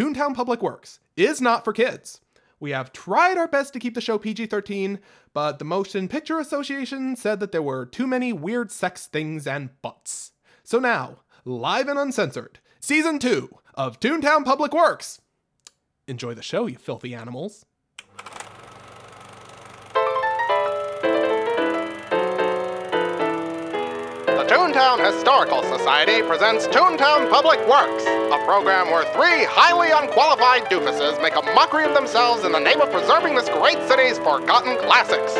Toontown Public Works is not for kids. We have tried our best to keep the show PG 13, but the Motion Picture Association said that there were too many weird sex things and butts. So now, live and uncensored, season two of Toontown Public Works. Enjoy the show, you filthy animals. Toontown Historical Society presents Toontown Public Works, a program where three highly unqualified doofuses make a mockery of themselves in the name of preserving this great city's forgotten classics.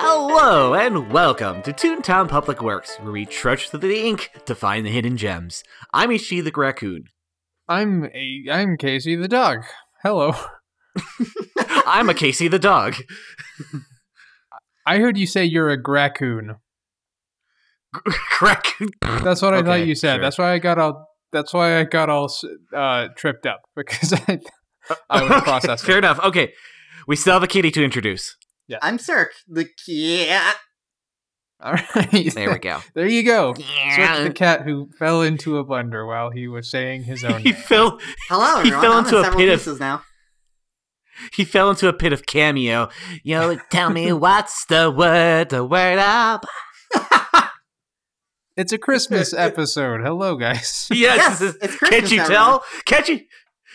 Hello and welcome to Toontown Public Works, where we trudge through the ink to find the hidden gems. I'm Ichi the raccoon. I'm a I'm Casey the dog. Hello. I'm a Casey the dog. I heard you say you're a Gracoon. raccoon. That's what I thought you said. sure. That's why I got all. That's why I got all uh, tripped up because I I was processing. Fair enough. Okay, we still have a kitty to introduce. Yeah. I'm Cirque, the cat. All right. There we go. There you go. Cirque the cat who fell into a blender while he was saying his own. he name. fell. Hello, He fell I'm into in a pit of- pieces now. He fell into a pit of cameo. Yo, tell me what's the word? The word up. It's a Christmas episode. Hello, guys. Yes. Yes, it's Can't Christmas, you tell? Can't you?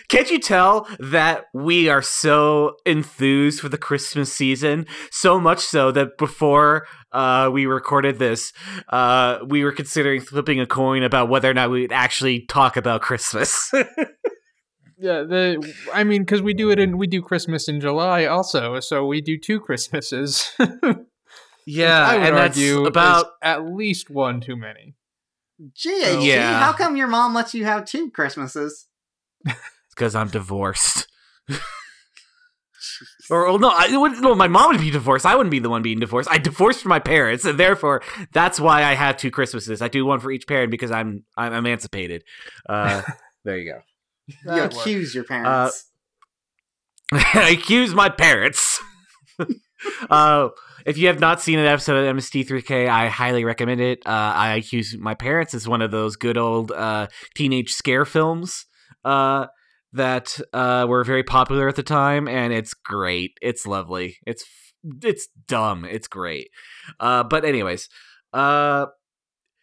Can't you tell that we are so enthused for the Christmas season? So much so that before uh, we recorded this, uh, we were considering flipping a coin about whether or not we'd actually talk about Christmas. Yeah, the I mean, because we do it and we do Christmas in July also, so we do two Christmases. yeah, I would and that's argue about at least one too many. GHG, Yeah. how come your mom lets you have two Christmases? because I'm divorced. Or well, no, I would, no, my mom would be divorced. I wouldn't be the one being divorced. I divorced from my parents, and therefore that's why I have two Christmases. I do one for each parent because I'm I'm emancipated. Uh, there you go. you That accuse your parents. I accuse my parents. uh, if you have not seen an episode of MST3K, I highly recommend it. Uh, I accuse my parents is one of those good old uh, teenage scare films uh, that uh, were very popular at the time, and it's great. It's lovely. It's it's dumb. It's great. Uh, but anyways, uh,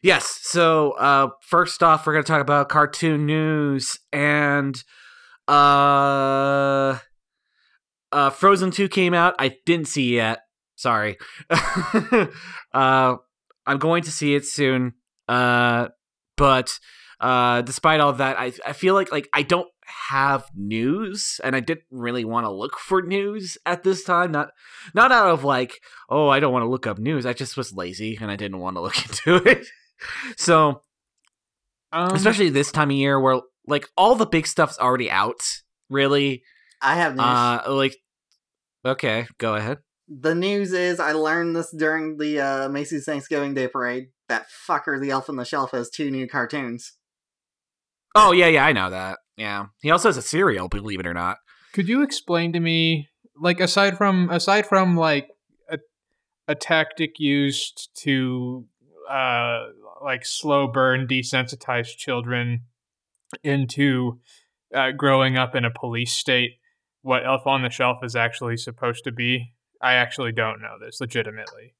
yes. So uh, first off, we're gonna talk about cartoon news and uh uh frozen 2 came out i didn't see yet sorry uh i'm going to see it soon uh but uh despite all that i i feel like like i don't have news and i didn't really want to look for news at this time not not out of like oh i don't want to look up news i just was lazy and i didn't want to look into it so Um, especially this time of year where like all the big stuff's already out really I have news. uh like okay go ahead the news is I learned this during the uh, Macy's Thanksgiving Day Parade. That fucker, the Elf on the Shelf, has two new cartoons. Oh yeah yeah i know that yeah he also has a cereal believe it or not could you explain to me, like, aside from aside from like a a tactic used to uh like slow burn desensitize children into uh, growing up in a police state, what Elf on the Shelf is actually supposed to be? I actually don't know this legitimately.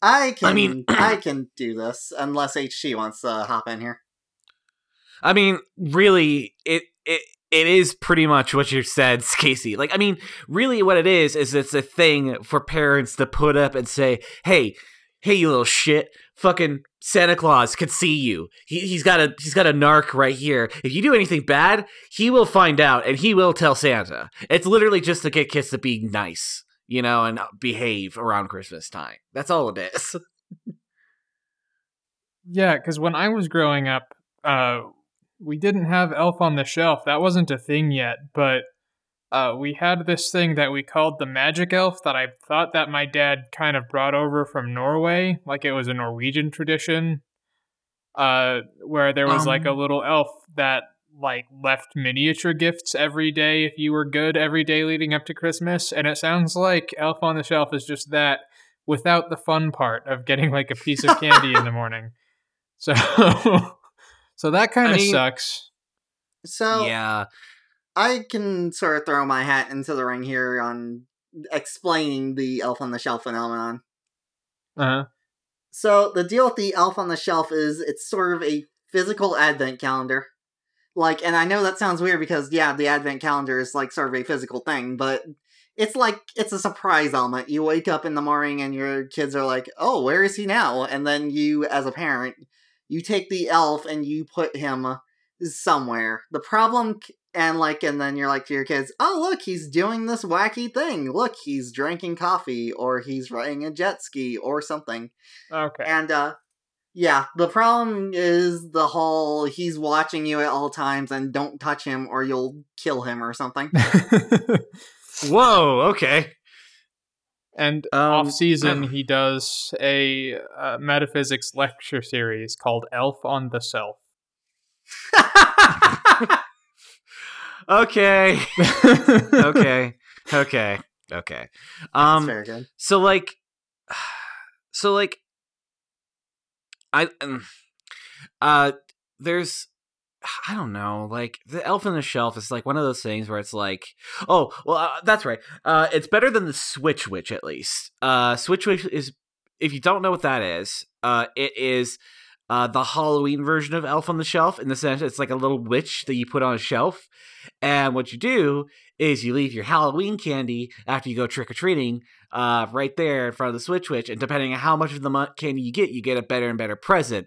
I can, I, mean- I can do this unless HG wants to hop in here. I mean really it it it is pretty much what you said casey like i mean really what it is is it's a thing for parents to put up and say hey hey you little shit. Fucking santa claus could see you. He, he's got a he's got a narc right here. If you do anything bad he will find out and he will tell santa. It's literally just to get kids to be nice you know and behave around christmas time. That's all it is. Yeah, because when I was growing up, uh, we didn't have Elf on the Shelf. That wasn't a thing yet, but uh, we had this thing that we called the Magic Elf that I thought that my dad kind of brought over from Norway, like it was a Norwegian tradition, uh, where there was like a Um. little elf that like left miniature gifts every day if you were good every day leading up to Christmas. And it sounds like Elf on the Shelf is just that, without the fun part of getting like a piece of candy in the morning. So so that kind I of mean- sucks. So yeah. I can sort of throw my hat into the ring here on explaining the elf on the shelf phenomenon. Uh-huh. So the deal with the elf on the shelf is it's sort of a physical advent calendar. Like, and I know that sounds weird because yeah, the advent calendar is like sort of a physical thing, but it's like it's a surprise element. You wake up in the morning and your kids are like, "Oh, where is he now?" And then you, as a parent, you take the elf and you put him somewhere. The problem, and like, and then you're like to your kids, "Oh, look, he's doing this wacky thing. Look, he's drinking coffee, or he's riding a jet ski, or something." Okay. And uh yeah, the problem is the whole he's watching you at all times and don't touch him or you'll kill him or something. Whoa. Okay. And Um, off season, he does a uh, metaphysics lecture series called "Elf on the Self." Okay. okay. Okay. Okay. That's Um. very good. So like, so like, I, um, uh, there's, I don't know, like the Elf on the Shelf is like one of those things where it's like, oh, well, uh, that's right. Uh, it's better than the Switch Witch at least. Uh, Switch Witch is, if you don't know what that is, uh, it is. Uh, the Halloween version of Elf on the Shelf, in the sense it's like a little witch that you put on a shelf, and what you do is you leave your Halloween candy after you go trick or treating, uh, right there in front of the Switch Witch, and depending on how much of the candy you get, you get a better and better present.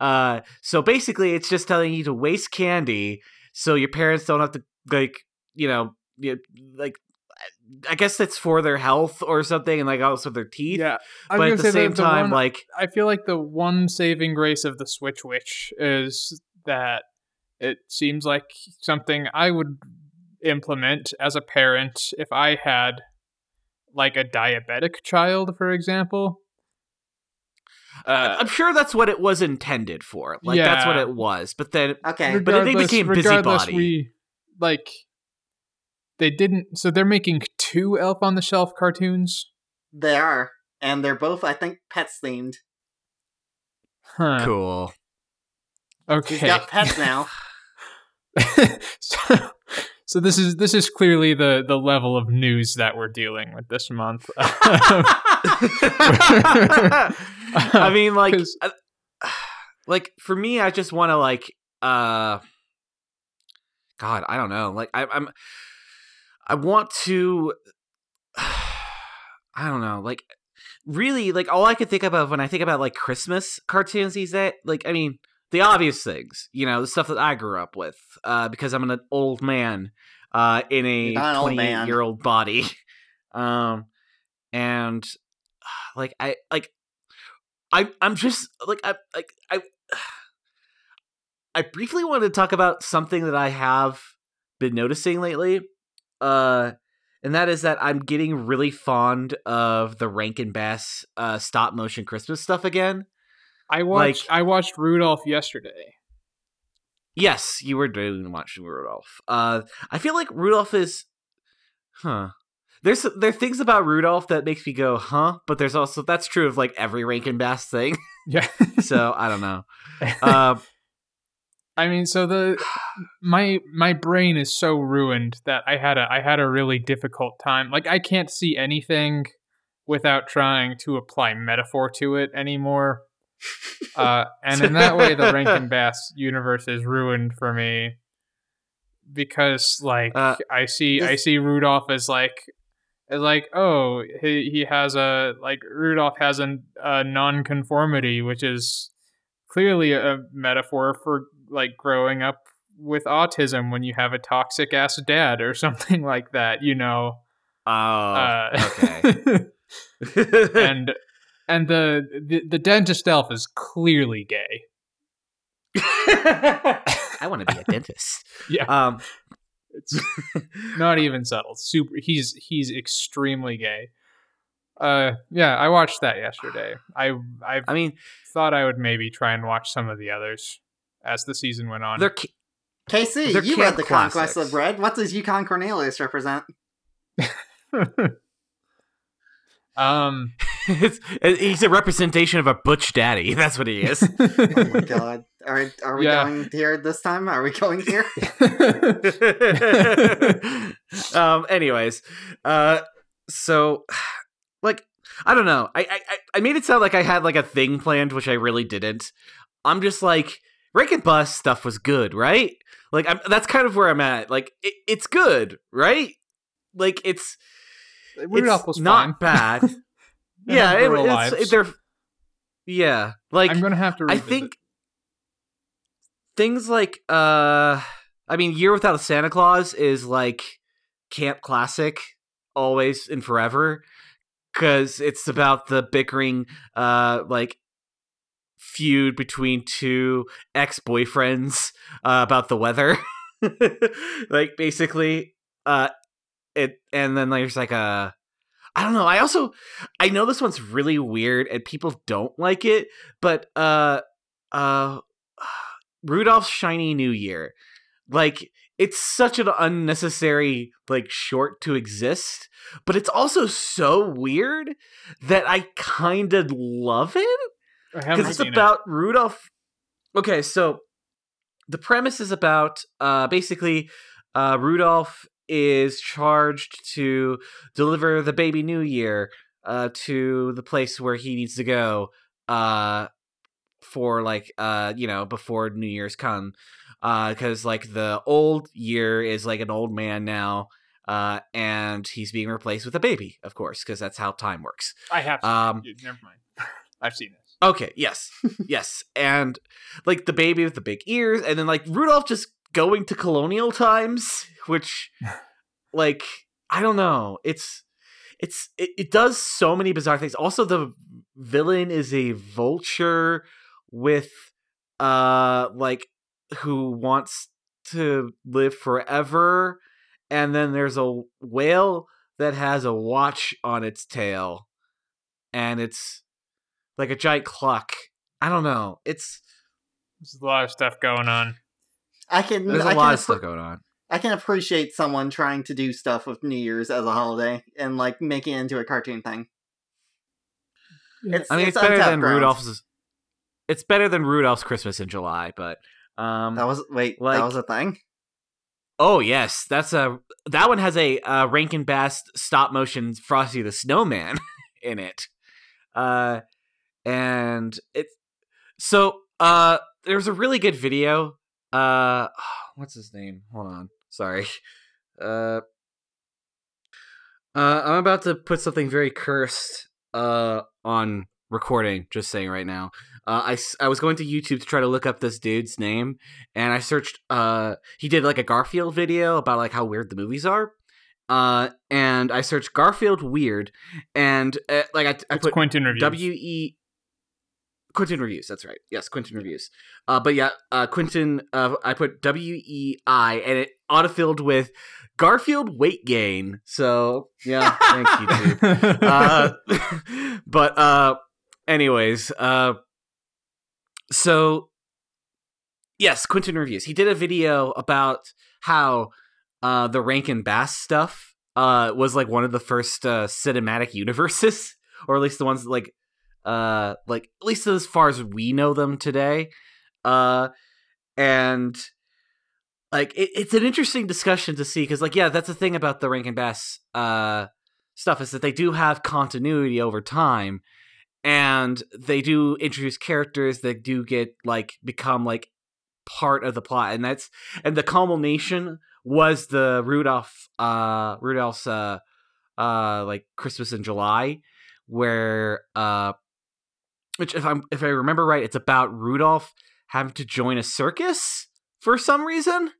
Uh, so basically, it's just telling you to waste candy so your parents don't have to like, you know, you, like. I guess that's for their health or something, and like also their teeth. Yeah, I was but at the same time, one, like I feel like the one saving grace of the Switch Witch is that it seems like something I would implement as a parent if I had like a diabetic child, for example. Uh, I'm sure that's what it was intended for. Like that's what it was. But then Okay. But then they became regardless, busybody. We like they didn't. So they're making two Elf on the Shelf cartoons. They are. And they're both, I think, pets themed. Huh. cool. Okay. He's got pets now. so, so this is this is clearly the the level of news that we're dealing with this month. I mean, like, 'Cause- uh, like for me, I just want to like, uh, God, I don't know. Like, I, I'm, I want to, I don't know. Like, really, like all I could think about when I think about like Christmas cartoons these days, like, I mean, the obvious things, you know, the stuff that I grew up with, uh, because I'm an old man, uh, in a You're not an old 28 year old body, um, and like I like I I'm just like I like I I briefly wanted to talk about something that I have been noticing lately. Uh and that is that I'm getting really fond of the Rankin Bass uh stop motion Christmas stuff again. I watched like- I watched Rudolph yesterday. Yes, you were doing watching Rudolph. Uh I feel like Rudolph is huh. There's there are things about Rudolph that makes me go, huh? But there's also that's true of like every Rankin Bass thing. Yeah. so I don't know. Uh, I mean, so the my my brain is so ruined that I had a I had a really difficult time. Like I can't see anything without trying to apply metaphor to it anymore. Uh, and in that way, the Rankin Bass universe is ruined for me because, like, Uh, I see I see Rudolph as like as like oh he he has a like Rudolph has a, a nonconformity, which is clearly a metaphor for like growing up with autism when you have a toxic ass dad or something like that, you know. oh, uh, okay. and and the, the the dentist elf is clearly gay. I want to be a dentist. Yeah. Um. It's not even subtle. Super. He's he's extremely gay. Uh, yeah, I watched that yesterday. I I I mean, thought I would maybe try and watch some of the others as the season went on. they're ki- Casey, They're you read the Conquest of Bread. What does Yukon Cornelius represent? um, it's, he's a representation of a butch daddy. That's what he is. Oh my god. Are are we Yeah. going here this time? Are we going here? um. Anyways, uh. So, like, I don't know. I, I I- I made it sound like I had like a thing planned, which I really didn't. I'm just like Rankin Bass stuff was good, right? Like, I'm that's kind of where I'm at. Like, it, it's good, right? Like, it's Rudolph it's was not fine. bad. Yeah, it, it's lives. they're yeah. Like I'm gonna have to. I think things like uh I mean Year Without a Santa Claus is like camp classic always and forever cuz it's about the bickering uh like feud between two ex-boyfriends uh, about the weather. like basically uh it and then there's like a I don't know. I also I know this one's really weird and people don't like it, but uh uh Rudolph's Shiny New Year. Like it's such an unnecessary like short to exist, but it's also so weird that I kind of love it because it's seen it. about Rudolph. Okay, so the premise is about uh, basically uh, Rudolph is charged to deliver the baby New Year uh, to the place where he needs to go uh, for like uh, you know before New Year's come because like the old year is like an old man now. Uh, and he's being replaced with a baby, of course, because that's how time works. I have. Um, it. Never mind. I've seen this. Okay, yes. yes. And like the baby with the big ears, and then like Rudolph just going to colonial times, which like I don't know. It's it's it, it does so many bizarre things. Also, the villain is a vulture with uh like who wants to live forever, and then there's a whale that has a watch on its tail, and it's like a giant clock. I don't know. It's There's a lot of stuff going on. I can there's I a lot can of appre- stuff going on. I can appreciate someone trying to do stuff with New Year's as a holiday and like making it into a cartoon thing. It's, I mean, it's, it's better than grounds. Rudolph's. It's better than Rudolph's Christmas in July, but um. That was wait, like- that was a thing. oh yes, that's a that one has a uh, Rankin Bass stop motion Frosty the Snowman in it, uh, and it's so uh. There's a really good video. Uh, what's his name? Hold on, sorry. Uh, uh, I'm about to put something very cursed uh on recording. Just saying right now. Uh, I I was going to YouTube to try to look up this dude's name, and I searched. Uh, he did like a Garfield video about like how weird the movies are. Uh, and I searched Garfield weird, and uh, like I, I It's put Quinton. W E Quinton reviews. That's right. Yes, Quinton reviews. Uh, but yeah, uh, Quinton. Uh, I put W E I, and it autofilled with Garfield weight gain. So yeah, thanks YouTube. Uh, but uh, anyways, uh, so yes, Quinton reviews. He did a video about how uh the Rankin Bass stuff uh was like one of the first uh cinematic universes, or at least the ones that, like uh like at least as far as we know them today. Uh and like it, it's an interesting discussion to see because like yeah that's the thing about the rankin bass uh stuff is that they do have continuity over time and they do introduce characters that do get like become like part of the plot and that's and the culmination was the rudolph uh rudolph's uh uh like christmas in july where uh which if i'm if i remember right it's about rudolph having to join a circus for some reason.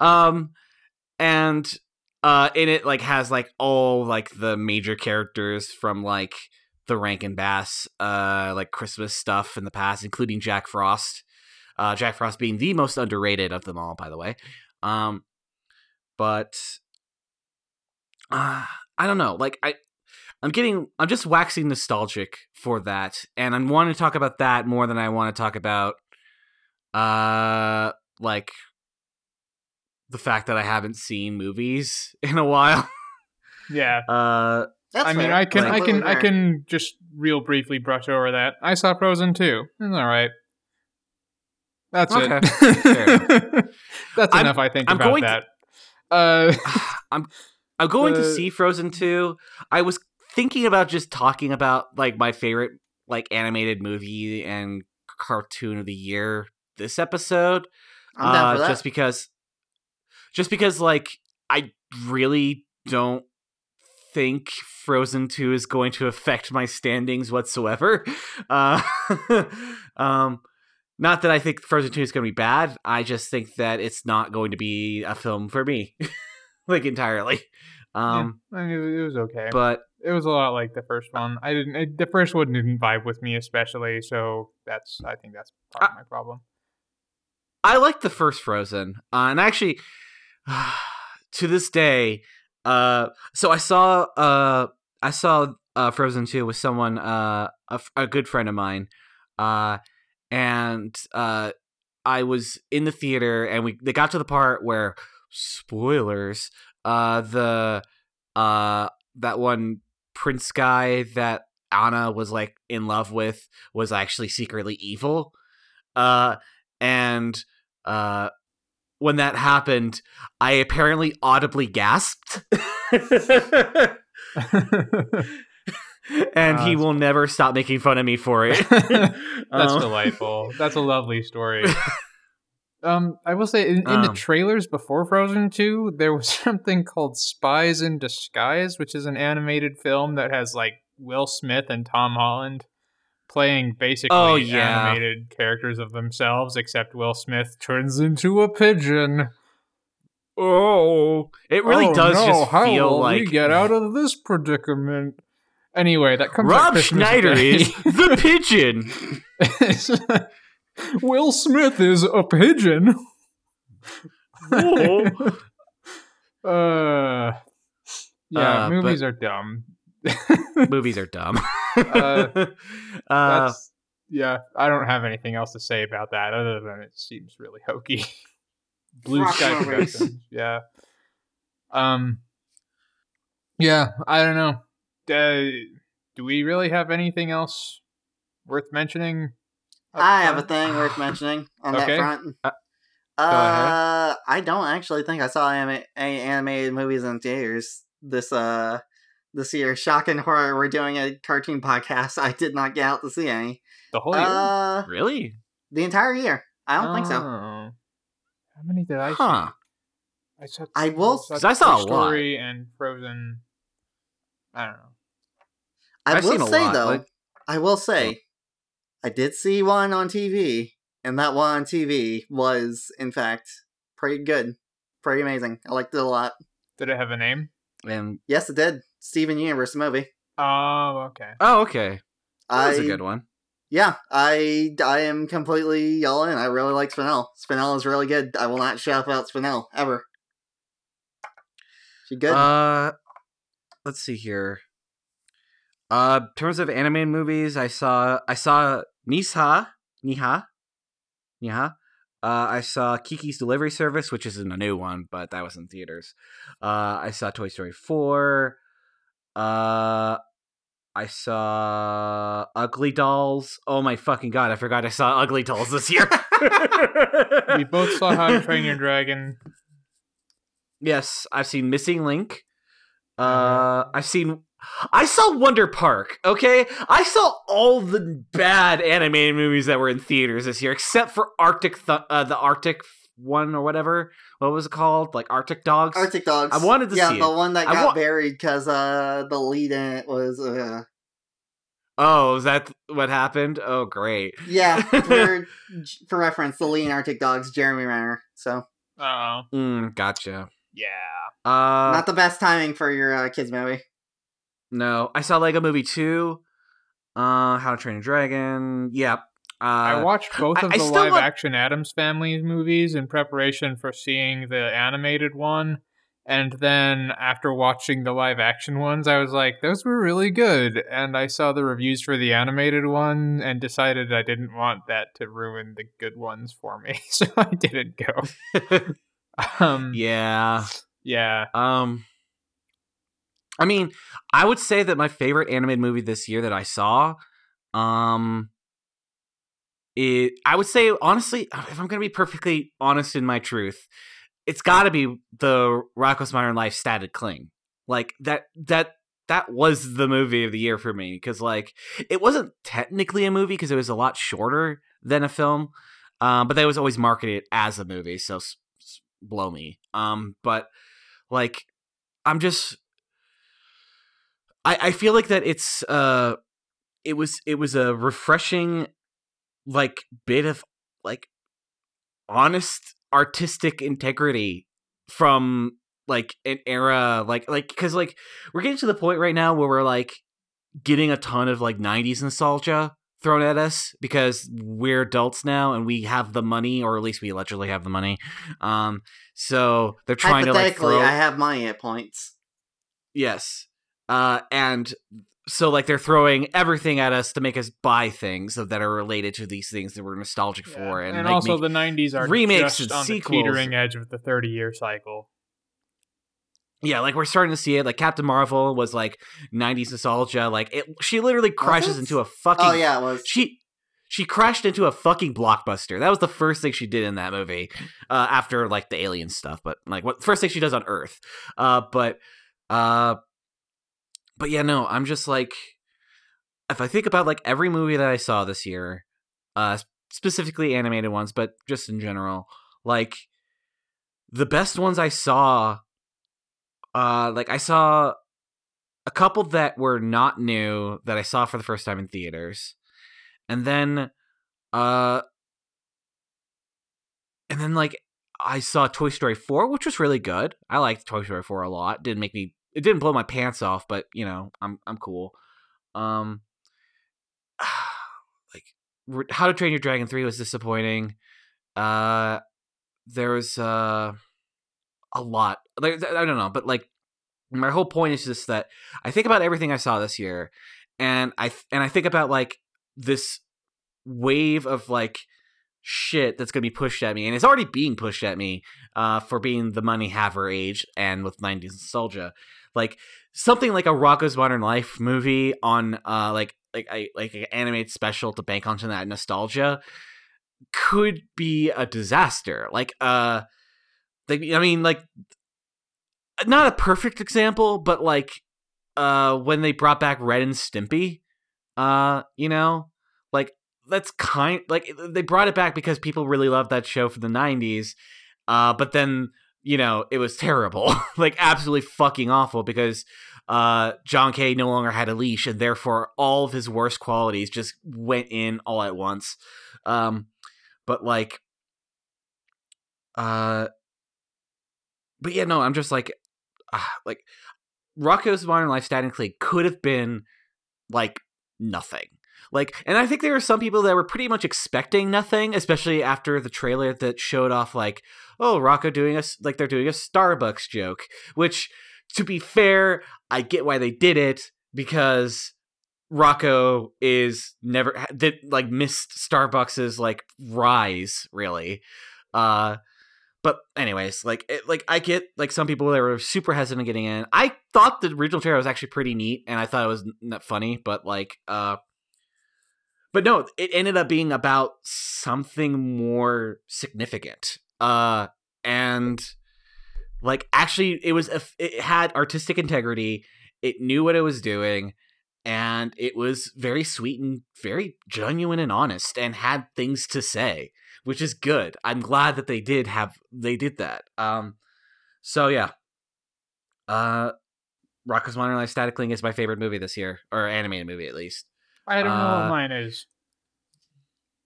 Um and uh in it like has like all like the major characters from like the rankin bass uh like christmas stuff in the past including jack frost. Uh jack frost being the most underrated of them all by the way. Um but uh, i don't know. Like i i'm getting i'm just waxing nostalgic for that and i'm wanting to talk about that more than i want to talk about uh like the fact that I haven't seen movies in a while. yeah. Uh That's I mean. I can, That's I can, I can just real briefly brush over that. I saw Frozen too. It's all right. That's Okay, it. That's I'm- enough. I think I'm about going to- that. Uh, I'm I'm going Uh, to see Frozen 2. I was thinking about just talking about like my favorite like animated movie and cartoon of the year this episode. Uh, just because just because like I really don't think Frozen 2 is going to affect my standings whatsoever. Uh um not that I think Frozen 2 is going to be bad. I just think that it's not going to be a film for me. like entirely. Um yeah, I mean, it was okay. but it was a lot like the first one. I didn't. It, the first one didn't vibe with me especially. So that's. I think that's part of my problem. I like the first Frozen, uh, and actually, to this day, uh, so I saw, uh, I saw uh, Frozen two with someone, uh, a, a good friend of mine, uh, and uh, I was in the theater, and we they got to the part where spoilers, uh, the uh, that one prince guy that Anna was like in love with was actually secretly evil, uh, and uh when that happened i apparently audibly gasped and Ah, he will never stop making fun of me for it That's Um, delightful. That's a lovely story. Um, I will say in, in the Um. trailers before Frozen 2, there was something called Spies in Disguise, which is an animated film that has like Will Smith and Tom Holland playing basically Oh, yeah. animated characters of themselves, except Will Smith turns into a pigeon. oh it really Oh, does no, just how feel will like we get out of this predicament. Anyway, that comes rob schneider is the pigeon Will Smith is a pigeon. Oh. uh, yeah, Uh, movies are dumb. movies are dumb Uh, uh, That's yeah. I don't have anything else to say about that other than it seems really hokey. Blue Sky movies. Productions, yeah. Um, yeah. I don't know. Uh, do we really have anything else worth mentioning? Up I have a thing worth mentioning on Okay. that front. Uh, Uh, I don't actually think I saw anima- any animated movies in theaters this uh this year. Shocking horror, we're doing a cartoon podcast. I did not get out to see any. the whole year. Uh, really the entire year. I don't think so. Oh. How many did I huh see? I saw. I will- 'Cause I saw Toy a lot. Story and Frozen. I don't know. I I've will say lot, though, like- I will say, I did see one on TV, and that one on TV was, in fact, pretty good, pretty amazing. I liked it a lot. Did it have a name? and Yes, it did. Steven Universe movie. Oh, okay. oh okay that was I a good one yeah, I I am completely all in. I really like Spinel. Spinel is really good. I will not shout out Spinel ever. She good. Uh, let's see here. Uh, in terms of anime movies, I saw I saw Nisha, Niha, Niha. Uh, I saw Kiki's Delivery Service, which isn't a new one, but that was in theaters. Uh, I saw Toy Story four. Uh, I saw Ugly Dolls. Oh my fucking god! I forgot I saw Ugly Dolls this year. We both saw How to Train Your Dragon. Yes, I've seen Missing Link. Uh, Uh-huh. I've seen. I saw Wonder Park. Okay, I saw all the bad animated movies that were in theaters this year, except for Arctic, Th- uh, the Arctic one or whatever. What was it called? Like Arctic Dogs. Arctic Dogs. I wanted to yeah, see Yeah, the it. one that got wa- buried because uh the lead in it was uh Oh, is that what happened? Oh, great. yeah for for reference the lead in Arctic Dogs Jeremy Renner. So Oh, Mm, gotcha. yeah. Uh, not the best timing for your uh, kids movie. No, I saw Lego Movie two. Uh, How to Train a Dragon. Yep. Uh, I watched both of I the still live want- action Addams Family movies in preparation for seeing the animated one. And then after watching the live action ones, I was like, those were really good. And I saw the reviews for the animated one and decided I didn't want that to ruin the good ones for me. So I didn't go. Um, yeah. yeah. Um, I mean, I would say that my favorite animated movie this year that I saw, um, it I would say honestly, if I'm gonna be perfectly honest in my truth, it's got to be the Rocko's Modern Life Static Cling. Like that that that was the movie of the year for me because like it wasn't technically a movie because it was a lot shorter than a film, um, but they was always marketed as a movie. So s- s- blow me. Um, but like I'm just I I feel like that it's uh it was it was a refreshing like bit of like honest artistic integrity from like an era like like because like we're getting to the point right now where we're like getting a ton of like 90s nostalgia thrown at us because we're adults now and we have the money or at least we allegedly have the money um so they're trying to like throw I have money at points. Yes. Uh, and so like they're throwing everything at us to make us buy things that are related to these things that we're nostalgic Yeah. for, and, and like, also the 90s are remakes just and on sequels. the teetering edge of the 30 year cycle. yeah, like we're starting to see it. Like Captain Marvel was like '90s nostalgia. Like it, she literally crashes into a fucking. Oh yeah, it was. She she crashed into a fucking blockbuster. That was the first thing she did in that movie. Uh, after like the alien stuff, but like what first thing she does on Earth. Uh, but uh, but yeah, no, I'm just like, if I think about like every movie that I saw this year, uh, specifically animated ones, but just in general, like the best ones I saw, uh, like I saw a couple that were not new that I saw for the first time in theaters, and then, uh, and then like I saw Toy Story four, which was really good. I liked Toy Story four a lot. Didn't make me, it didn't blow my pants off, but you know, I'm I'm cool. Um, like How to Train Your Dragon three was disappointing. Uh, there was uh a lot. Like I don't know, but like my whole point is just that I think about everything I saw this year, and I th- and I think about like this wave of like shit that's gonna be pushed at me, and it's already being pushed at me uh, for being the money haver age and with '90s nostalgia, like something like a Rocko's Modern Life movie on uh like like I like an animated special to bank onto that nostalgia could be a disaster. Like uh, like I mean like not a perfect example, but like uh when they brought back Ren and Stimpy, uh, you know, like that's kind like they brought it back because people really loved that show from the 90s. Uh but then, you know, it was terrible. like absolutely fucking awful because uh John K. no longer had a leash and therefore all of his worst qualities just went in all at once. Um but like uh but yeah, no, I'm just like ah, like Rocko's Modern Life technically could have been like nothing. Like, and I think there were some people that were pretty much expecting nothing, especially after the trailer that showed off like, oh, Rocko doing a s- like they're doing a Starbucks joke. Which, to be fair, I get why they did it because Rocko is never ha- did like missed Starbucks's like rise really. Uh, but anyways, like it, like I get like some people that were super hesitant getting in. I thought the original trailer was actually pretty neat, and I thought it was funny, but like uh, but no, it ended up being about something more significant. Uh, and like actually, it was a it had artistic integrity. It knew what it was doing, and it was very sweet and very genuine and honest, and had things to say which is good. I'm glad that they did have they did that. Um, so yeah, uh, Rocko's Modern Life Static Cling is my favorite movie this year, or animated movie at least. I don't know Uh, what mine is.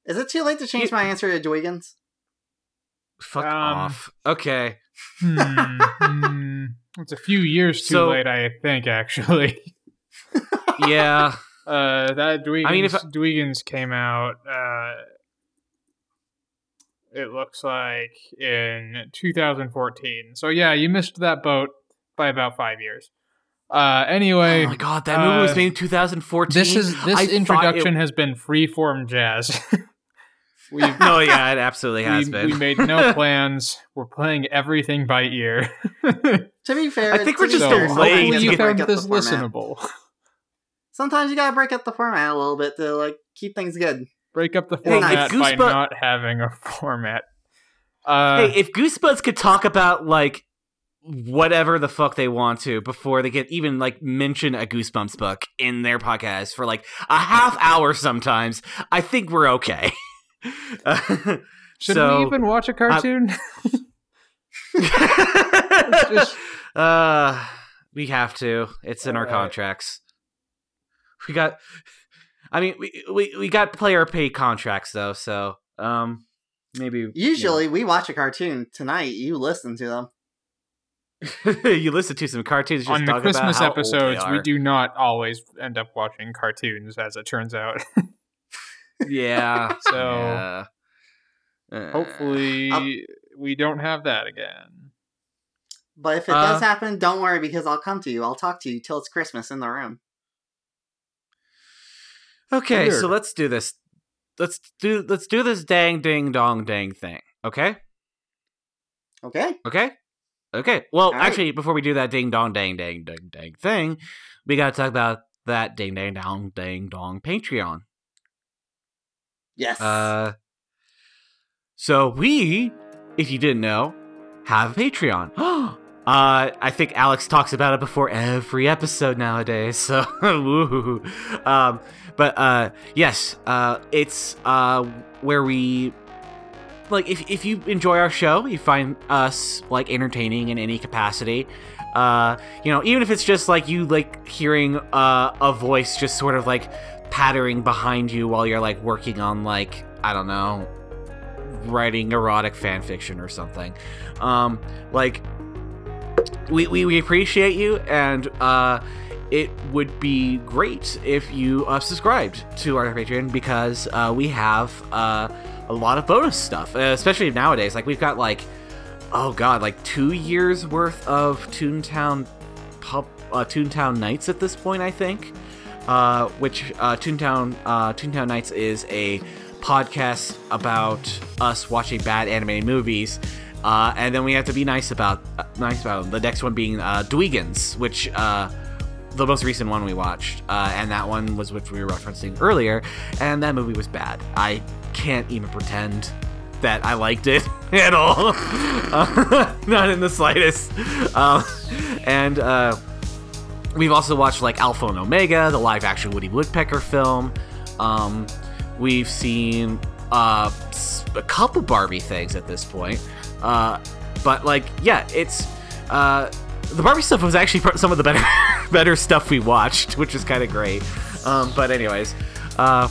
Is it too late to change You- my answer to Dwiggins? Fuck Um, off. Okay. Hmm, hmm. It's a few years too So- late, I think, actually. Yeah. Uh, that Dwegons, I mean, if I- Dwegons came out, uh, it looks like in 2014. So yeah, you missed that boat by about five years. Uh, anyway, oh my god, that movie was uh, made in 2014. this is this I introduction it- has been freeform jazz. We've no, yeah, it absolutely has we, been. we made no plans. We're playing everything by ear. To be fair, I think we're just fair, delaying hopefully you you gotta break found this listenable. Sometimes you gotta break up the format a little bit to like keep things good. Break up the Hey, if format by Goosebump- not having a format. Uh, hey, if Goosebuds could talk about like whatever the fuck they want to before they get even like mention a Goosebumps book in their podcast for like a half hour sometimes, I think we're okay. Uh, should so- we even watch a cartoon? just- uh, we have to. It's in our Alright. contracts. We got. I mean, we we we got player pay contracts though, so um, maybe you know. Usually, we watch a cartoon tonight. You listen to them. you listen to some cartoons just on the talk Christmas about how episodes, we do not always end up watching cartoons, as it turns out. Yeah. So, yeah. Uh, Hopefully, I'll- we don't have that again. But if it Uh, does happen, don't worry because I'll come to you. I'll talk to you till it's Christmas in the room. Okay, so let's do this. Let's do let's do this dang ding dong dang thing. Okay? Okay? Okay? Okay. Well, right. actually, before we do that ding dong dang dang dang dang thing, we gotta talk about that ding dang dong dang dong Patreon. Yes. Uh, so we, if you didn't know, have a Patreon. uh, I think Alex talks about it before every episode nowadays. So, um, but uh, yes, uh, it's uh where we. Like if, if you enjoy our show, you find us like entertaining in any capacity. Uh, you know, even if it's just like you like hearing uh, a voice just sort of like pattering behind you while you're like working on like I don't know, writing erotic fan fiction or something. Um, like we, we, we appreciate you and uh it would be great if you uh, subscribed to our Patreon because uh, we have uh, a lot of bonus stuff, uh, especially nowadays. Like we've got like, oh god, like two years worth of Toontown pub, uh, Toontown Nights at this point, I think. Uh, which uh, Toontown uh, Toontown Nights is a podcast about us watching bad animated movies. Uh, and then we have to be nice about uh, nice about them. The next one being uh, Dwegons, which uh, the most recent one we watched, uh, and that one was which we were referencing earlier, and that movie was bad. I can't even pretend that I liked it at all, Uh, not in the slightest. Um, and uh, we've also watched like Alpha and Omega, the live-action Woody Woodpecker film. Um, we've seen uh, a couple Barbie things at this point, uh, but like, yeah, it's. Uh, the Barbie stuff was actually some of the better better stuff we watched, which is kind of great. Um, but anyways, uh,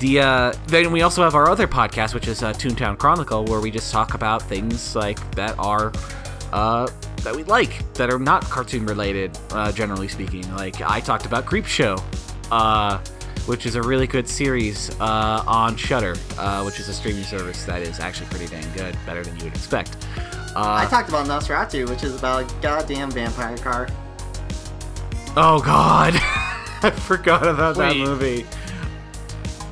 the uh, then we also have our other podcast, which is uh, Toontown Chronicle, where we just talk about things like that are uh, that we like that are not cartoon related, uh, generally speaking. Like I talked about Creepshow, uh, which is a really good series uh, on Shudder, uh, which is a streaming service that is actually pretty dang good, better than you would expect. Uh, I talked about Nosferatu, which is about a goddamn vampire car. Oh God, I forgot about that movie.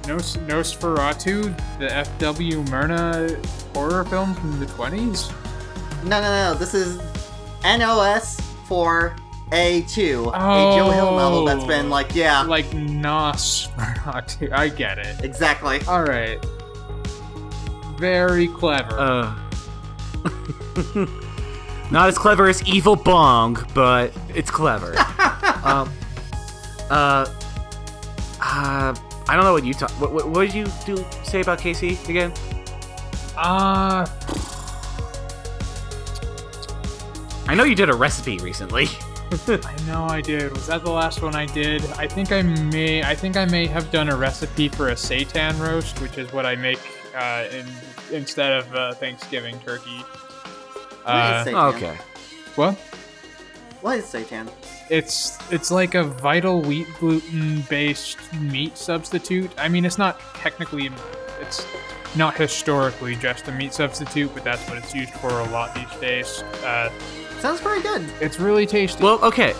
Nos- Nosferatu, the F.W. Murnau horror film from the 20s? No, no, no. This is NOS for A2, a Joe Hill novel that's been like, yeah, Like Nosferatu. I get it. exactly. Alright. Very clever. Uh, not as clever as Evil Bong, but it's clever. um, uh, uh, I don't know what you talk. What, what, what did you do say about Casey again? Uh, I know you did a recipe recently. I know I did. Was that the last one I did? I think I may. I think I may have done a recipe for a seitan roast, which is what I make uh, in instead of uh, Thanksgiving turkey. What Uh, is okay. what? What is Seitan? It's it's like a vital wheat gluten based meat substitute. I mean, it's not technically, it's not historically just a meat substitute, but that's what it's used for a lot these days. Uh, Sounds pretty good. it's really tasty. Well, okay.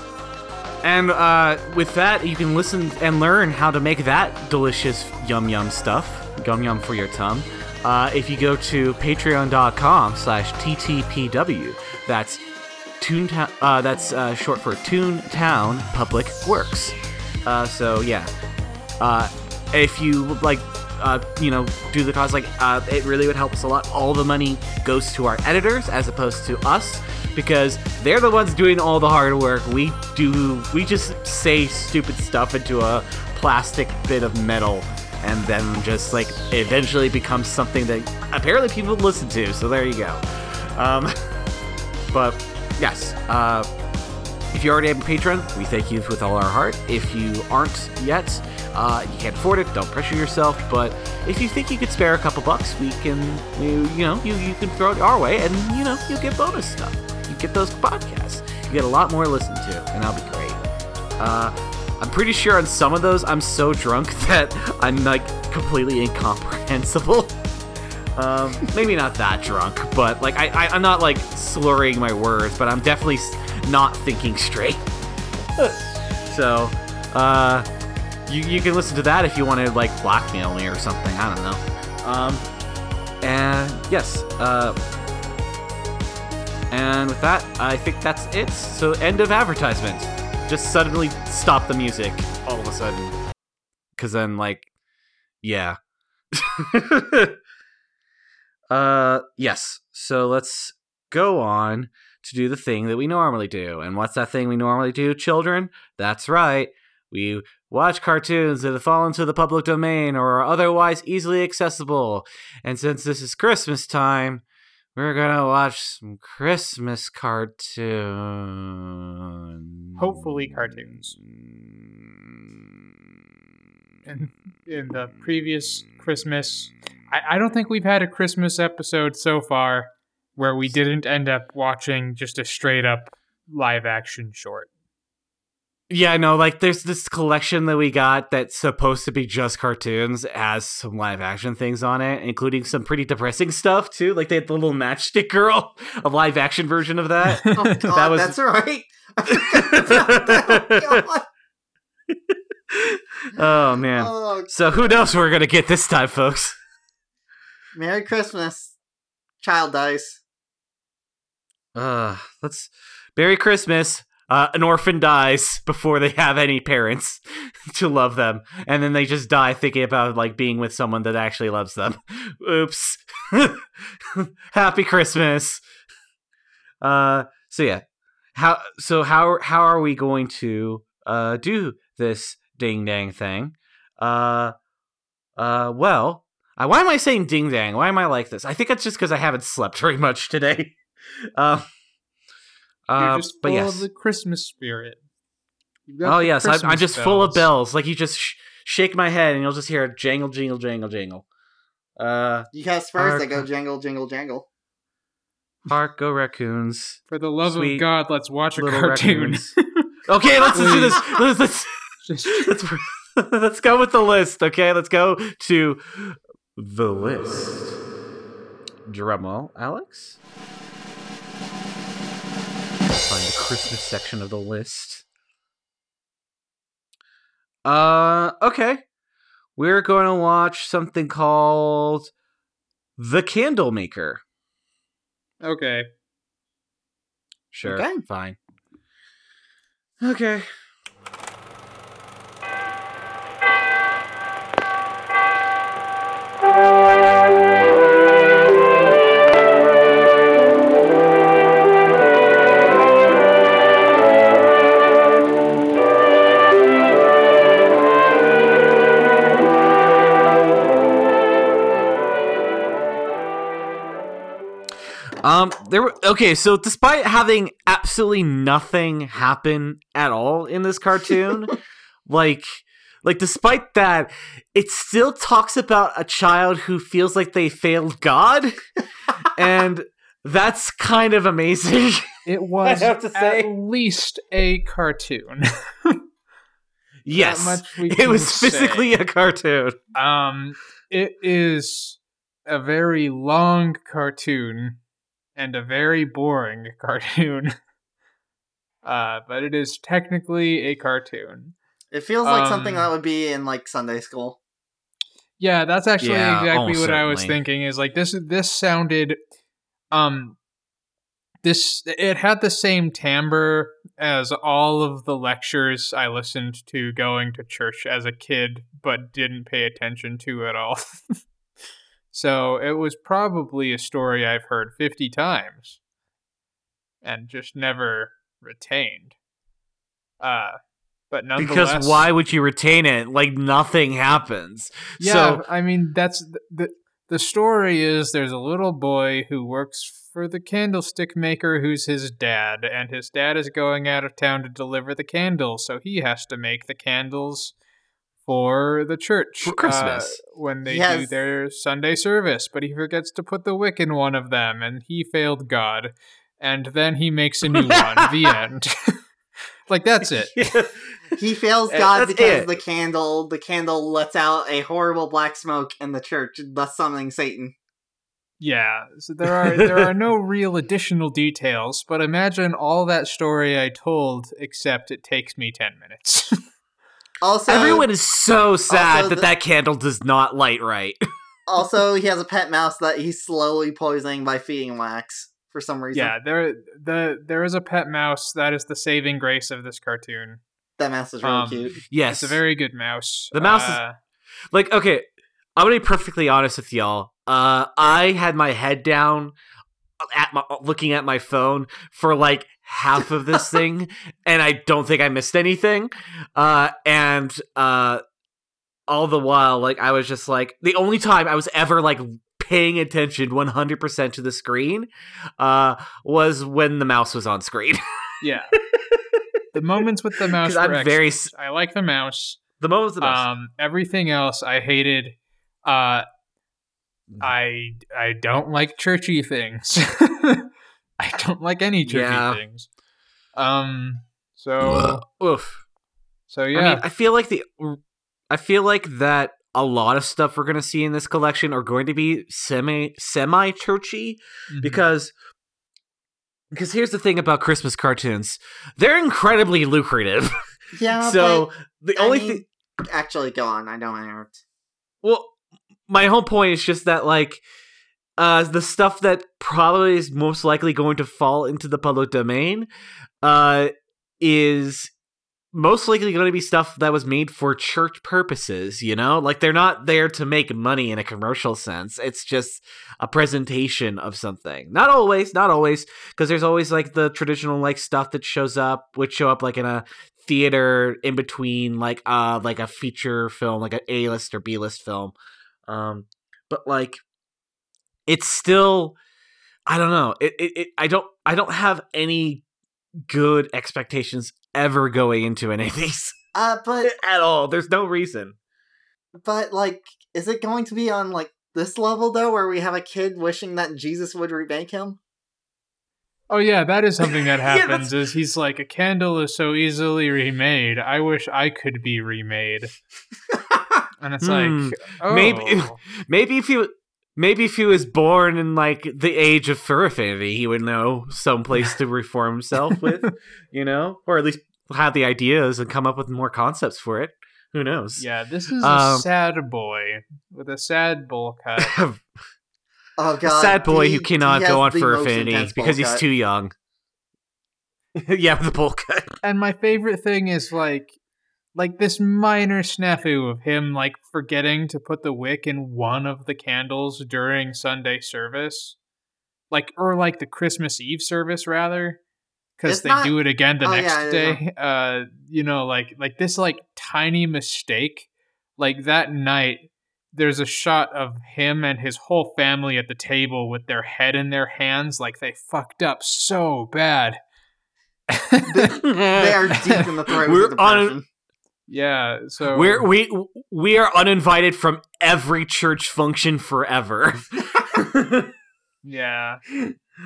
And uh, with that, you can listen and learn how to make that delicious yum yum stuff, yum yum for your tum. Uh, if you go to patreon.com slash ttpw, that's Toontown. Uh, that's uh, short for Toontown Public Works. Uh, so yeah, uh, if you like, uh, you know, do the cause, like, uh, it really would help us a lot. All the money goes to our editors as opposed to us because they're the ones doing all the hard work. We do, we just say stupid stuff into a plastic bit of metal and then just like eventually becomes something that apparently people listen to. So there you go. Um, but yes, uh, if you already have a patron, we thank you with all our heart. If you aren't yet, uh, you can't afford it. Don't pressure yourself. But if you think you could spare a couple bucks, we can, you, you know, you, you can throw it our way, and you know, you get bonus stuff. You get those podcasts. You get a lot more to listen to, and that'll be great. Uh, I'm pretty sure on some of those, I'm so drunk that I'm like completely incomprehensible. Um, maybe not that drunk, but like I, I, I'm not like slurring my words, but I'm definitely not thinking straight. so, uh, you, you can listen to that if you want to like blackmail me or something. I don't know. Um, and yes, uh, and with that, I think that's it. So, end of advertisement. Just suddenly stop the music all of a sudden. Because then, like, yeah. uh, yes. So let's go on to do the thing that we normally do. And what's that thing we normally do, children? That's right. We watch cartoons that have fallen to the public domain or are otherwise easily accessible. And since this is Christmas time, we're gonna watch some Christmas cartoons. Hopefully cartoons. in, in the previous Christmas. I, I don't think we've had a Christmas episode so far where we didn't end up watching just a straight up live action short. Yeah, no, like there's this collection that we got that's supposed to be just cartoons, it has some live action things on it, including some pretty depressing stuff too. Like they had the little matchstick girl, a live action version of that. Oh god, was- that's right. I that. Oh, God. oh man. Oh, So who knows what we're gonna get this time, folks? Merry Christmas. Child dies. Uh let's Merry Christmas. Uh, an orphan dies before they have any parents to love them, and then they just die thinking about like being with someone that actually loves them. Oops. Happy Christmas. Uh, so yeah, how so how how are we going to uh do this ding dang thing? Uh, uh, well, uh, why am I saying ding dang? Why am I like this? I think it's just because I haven't slept very much today. Um. You're uh, just but yes. of the Christmas spirit. Oh yes, I'm, I'm Christmas just full of bells. bells. Like you just sh- shake my head and you'll just hear a jangle, jingle, jangle, jingle. Uh, You have spurs that go Hark. jangle, jingle, jangle. hark, go raccoons, For the love Sweet of God, let's watch a little cartoon. raccoons. Okay, let's do this. Let's let's, Just- let's let's go with the list. Okay, let's go to the list. Drumroll, Alex. Find the Christmas section of the list. Uh, okay. We're going to watch something called The Candle Maker. okay. Sure. Okay. Fine. Okay. Um, there were okay. So, despite having absolutely nothing happen at all in this cartoon, like, like despite that, it still talks about a child who feels like they failed God, and that's kind of amazing. It was have to say. at least a cartoon. yes, it was say. physically a cartoon. Um, it is a very long cartoon and a very boring cartoon. Uh, but it is technically a cartoon. It feels like something Um, that would be in like Sunday school. Yeah, that's actually Yeah, exactly almost what I was thinking. Is like this. This sounded, um, this it had the same timbre as all of the lectures I listened to going to church as a kid, but didn't pay attention to at all. so it was probably a story I've heard fifty times and just never retained. Uh, but nonetheless, Because why would you retain it? Like nothing happens. Yeah, So I mean that's the, the the story is there's a little boy who works for the candlestick maker who's his dad and his dad is going out of town to deliver the candles so he has to make the candles for the church For Christmas. uh, when they do Yes. their Sunday service but he forgets to put the wick in one of them and he failed God and then he makes a new one the end like that's it He fails Uh, God that's because it. the candle the candle lets out a horrible black smoke in the church, thus summoning Satan. Yeah, so there are there are no real additional details, but imagine all that story I told, except it takes me ten minutes. Also, everyone is so sad that the- that candle does not light right. also he has a pet mouse that he's slowly poisoning by feeding wax for some reason. yeah, there the there is a pet mouse that is the saving grace of this cartoon. that mouse is really Um, cute. yes, It's a very good mouse. The mouse is- Uh, like okay i'm gonna be perfectly honest with y'all uh i had my head down at my looking at my phone for like half of this thing and i don't think i missed anything uh and uh all the while like i was just like the only time i was ever like paying attention 100% to the screen uh was when the mouse was on screen yeah. the moments with the mouse I'm very. I like the mouse. the moment was the mouse Um, everything else I hated. Uh, Mm-hmm. I I don't like churchy things. I don't like any churchy Yeah. things. Um. So Oof. so yeah. I mean, I feel like the I feel like that a lot of stuff we're going to see in this collection are going to be semi semi churchy Mhm. because because here's the thing about Christmas cartoons. They're incredibly lucrative. Yeah, so the I only thing actually go on. I don't interrupt. well my whole point is just that like uh the stuff that probably is most likely going to fall into the public domain uh is most likely going to be stuff that was made for church purposes, you know? Like they're not there to make money in a commercial sense. It's just a presentation of something. Not always, not always, because there's always like the traditional like stuff that shows up, would show up like in a theater in between like uh like a feature film, like an A-list or B-list film. Um but like it's still I don't know. It, it, it I don't I don't have any good expectations ever going into any of these Uh, but at all. There's no reason. but like, is it going to be on like this level though, where we have a kid wishing that Jesus would remake him? oh yeah, that is something that Yeah, happens. is he's like a candle is so easily remade. I wish I could be remade. And it's Hmm. like oh, Maybe- Maybe if he maybe if he was born in like the age of fur affinity, he would know some place to reform himself with, you know, or at least have the ideas and come up with more concepts for it. Who knows? Yeah, this is Um, a sad boy with a sad bowl cut. Oh god, sad boy he- who cannot go on the fur affinity because bowl he's cut. too young. yeah, with the bowl cut. and my favorite thing is like like this minor snafu of him like forgetting to put the wick in one of the candles during Sunday service. Like or like the Christmas Eve service rather. Because they not- do it again the Oh, next yeah, yeah, day. Uh you know, like like this like tiny mistake. Like that night there's a shot of him and his whole family at the table with their head in their hands like they fucked up so bad. They are deep in the throes We're of on- depression. Yeah, so We're we we are uninvited from every church function forever. yeah,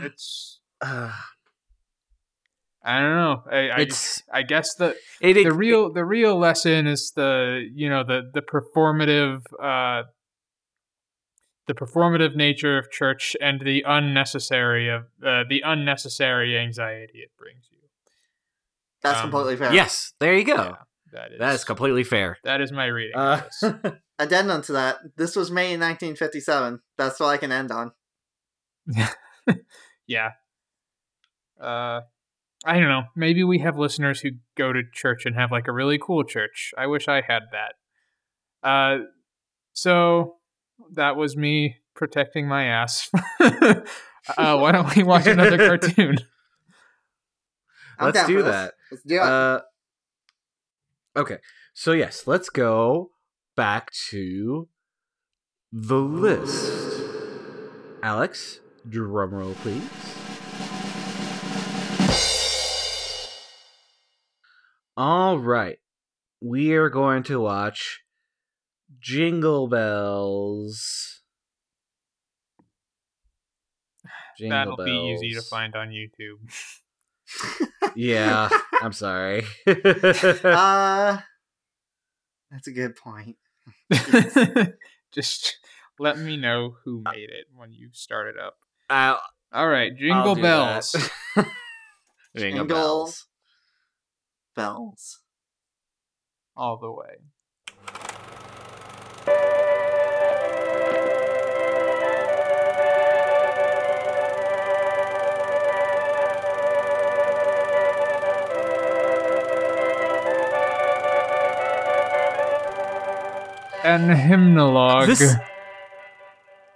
it's Uh, I don't know. I I, it's I guess the it, it, the real the real lesson is the you know the the performative uh the performative nature of church and the unnecessary of uh, the unnecessary anxiety it brings you. That's Um, completely fair. yes, there you go. Yeah, that is That is completely fair. that is my reading. Uh, of this. Addendum to that, this was made in 1957. That's what I can end on. yeah. Uh, I don't know. Maybe we have listeners who go to church and have like a really cool church. I wish I had that. Uh, so that was me protecting my ass. uh, why don't we watch another cartoon? I'm Let's do that. Let's do it. Okay, so yes, let's go back to the list. Alex, drum roll, please. All right, we are going to watch Jingle Bells. Jingle That'll be easy to find on YouTube. Yeah, I'm sorry. uh, that's a good point. Just let me know who made it when you start it up. I'll- All right, I'll Jingle Bells. Jingle Jingle. bells. Bells. all the way. And hymnologue. This-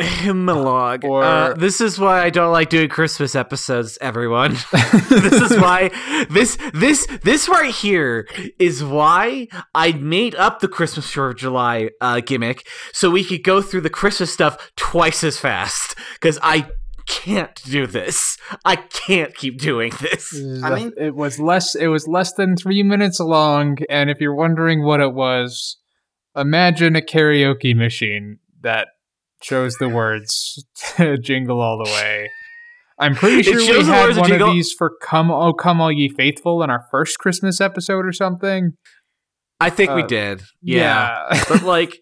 Hymnologue. Or- Uh, this is why I don't like doing Christmas episodes, everyone. this is why this this this right here is why I made up the Christmas for July uh, gimmick so we could go through the Christmas stuff twice as fast because I can't do this. I can't keep doing this. I mean- it was less. It was less than three minutes long, and if you're wondering what it was, imagine a karaoke machine that shows the words "Jingle All the Way." I'm pretty sure we had words of one of these for "Come Oh Come All Ye Faithful" in our first Christmas episode or something. I think we Uh, did. yeah. yeah. but like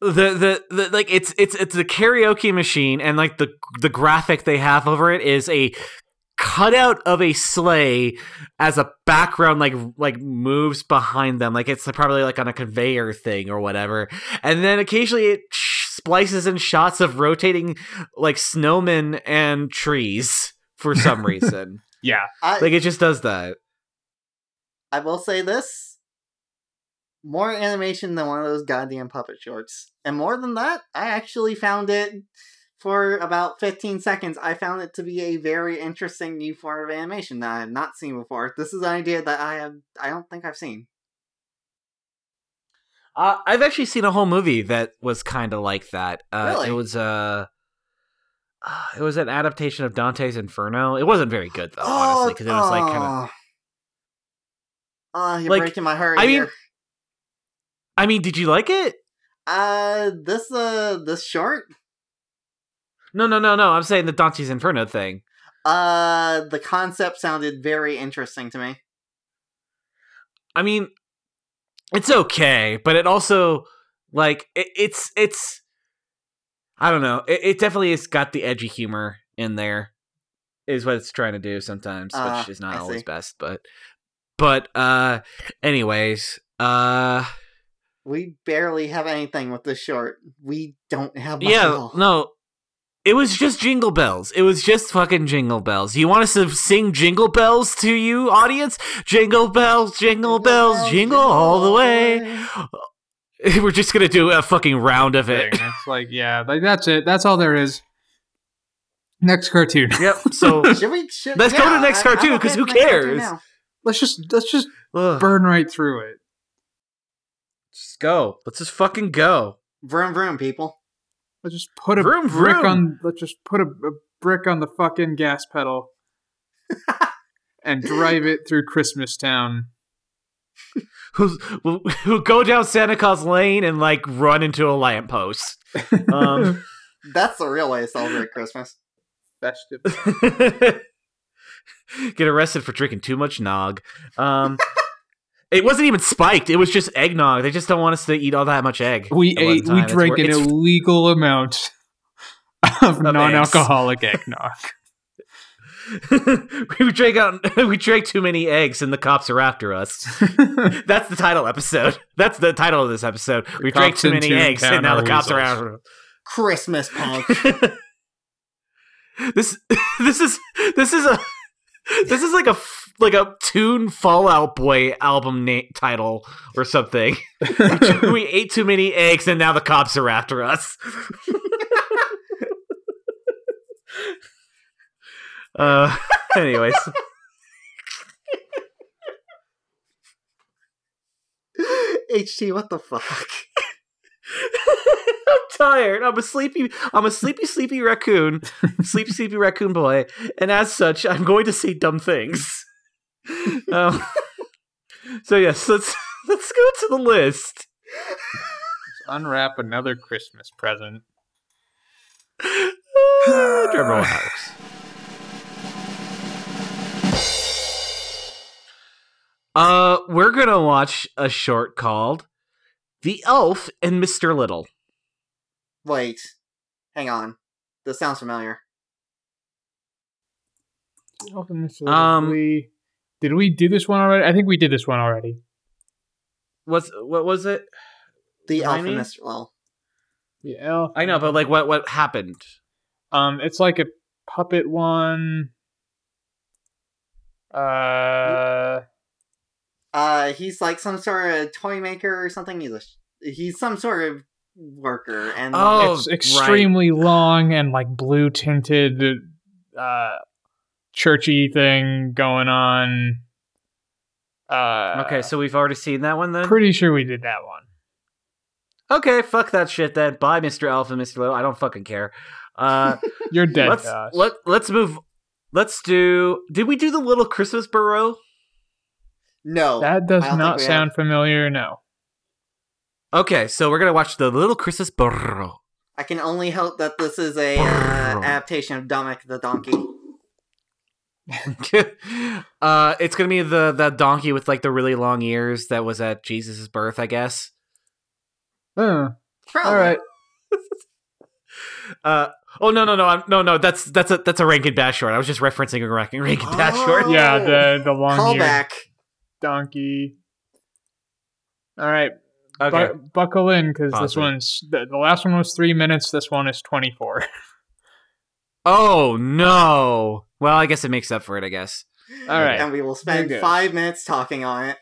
the, the the like it's it's it's a karaoke machine and like the the graphic they have over it is a cutout of a sleigh as a background like like moves behind them like it's probably like on a conveyor thing or whatever and then occasionally it sh- splices in shots of rotating like snowmen and trees for some reason yeah. I, like it just does that I will say this. More animation than one of those goddamn puppet shorts. And more than that, I actually found it for about 15 seconds. I found it to be a very interesting new form of animation that I have not seen before. This is an idea that I have I don't think I've seen. Uh, I've actually seen a whole movie that was kind of like that. Uh, Really? It was uh, uh, it was an adaptation of Dante's Inferno. It wasn't very good though, honestly, because it was like kind of. Oh, you're Like, breaking my heart I mean- I mean, did you like it? Uh, this uh, this short. No, no, no, no. I'm saying the Dante's Inferno thing. Uh, the concept sounded very interesting to me. I mean, it's okay, but it also like it, it's it's. I don't know. It, it definitely has got the edgy humor in there, is what it's trying to do sometimes, Ah, which is not I always see. best. But, but uh, anyways, uh, We barely have anything with this short. We don't have much yeah, all. no. It was just jingle bells. It was just fucking jingle bells. You want us to sing jingle bells to you, audience? Jingle bells, jingle bells, jingle all the way. We're just gonna do a fucking round of it. It's like yeah, like that's it. That's all there is. Next cartoon. Yep. So Should we? Should, Let's go to the next I- cartoon, because who with the next cartoon cares? Let's just let's just ugh, burn right through it. just go. Let's just fucking go. Vroom vroom, people. Let's just put a Vroom, brick vroom. on. Let's just put a, a brick on the fucking gas pedal and drive it through Christmas Town. Who who go down Santa Claus Lane and like run into a lamppost. Um, That's the real way to celebrate Christmas. Festive. get arrested for drinking too much nog. Um, it wasn't even spiked. It was just eggnog. They just don't want us to eat all that much egg. We ate. We drank wor- an illegal amount of non-alcoholic eggnog. we drank out. We drank too many eggs, and the cops are after us. That's the title episode. That's the title of this episode. we drank too many eggs, and now the cops are after us. Christmas punk. this this is this is a This is like a f- like a Tune Fall Out Boy album na- title or something. we ate too many eggs and now the cops are after us. uh, anyways, HT, what the fuck? I'm tired. I'm a sleepy. I'm a sleepy, sleepy raccoon, sleepy, sleepy raccoon boy, and as such, I'm going to say dumb things. Um, so yes, let's let's go to the list. Let's unwrap another Christmas present. Drum roll, Alex. Uh, we're gonna watch a short called "The Elf and Mr. Little." Wait, hang on. This sounds familiar. Open this Um, we, did we do this one already? I think we did this one already. What's what was it? The Remind Elf? Mr. Well, The elf. I know, but like, what what happened? Um, it's like a puppet one. Uh, uh, he's like some sort of toy maker or something. He's a he's some sort of worker, and Oh, it's extremely long and like blue tinted, uh, churchy thing going on. Uh, Okay, so we've already seen that one then. pretty sure we did that one. Okay, fuck that shit then. Bye, Mr. Alpha, Mr. Little. I don't fucking care. Uh, You're dead, let's Josh. let let's move. Let's do. Did we do the little Christmas burro? no, that does don't not think we sound familiar. No. Okay, so we're gonna watch the little Christmas burro. I can only hope that this is a uh, adaptation of Dominic the Donkey. uh, it's gonna be the the donkey with like the really long ears that was at Jesus' birth, I guess. Uh, Probably. all right. Uh, oh no no no I'm, no no that's that's a that's a Rankin Bass short. I was just referencing a Rankin Rankin Bass short. Oh. Yeah, the the long eared Callback. donkey. All right, Okay. bu- buckle in because this one's the, the last one was three minutes. This one is twenty four. Oh no. Well, I guess it makes up for it. I guess. All right. And we will spend There five minutes talking on it.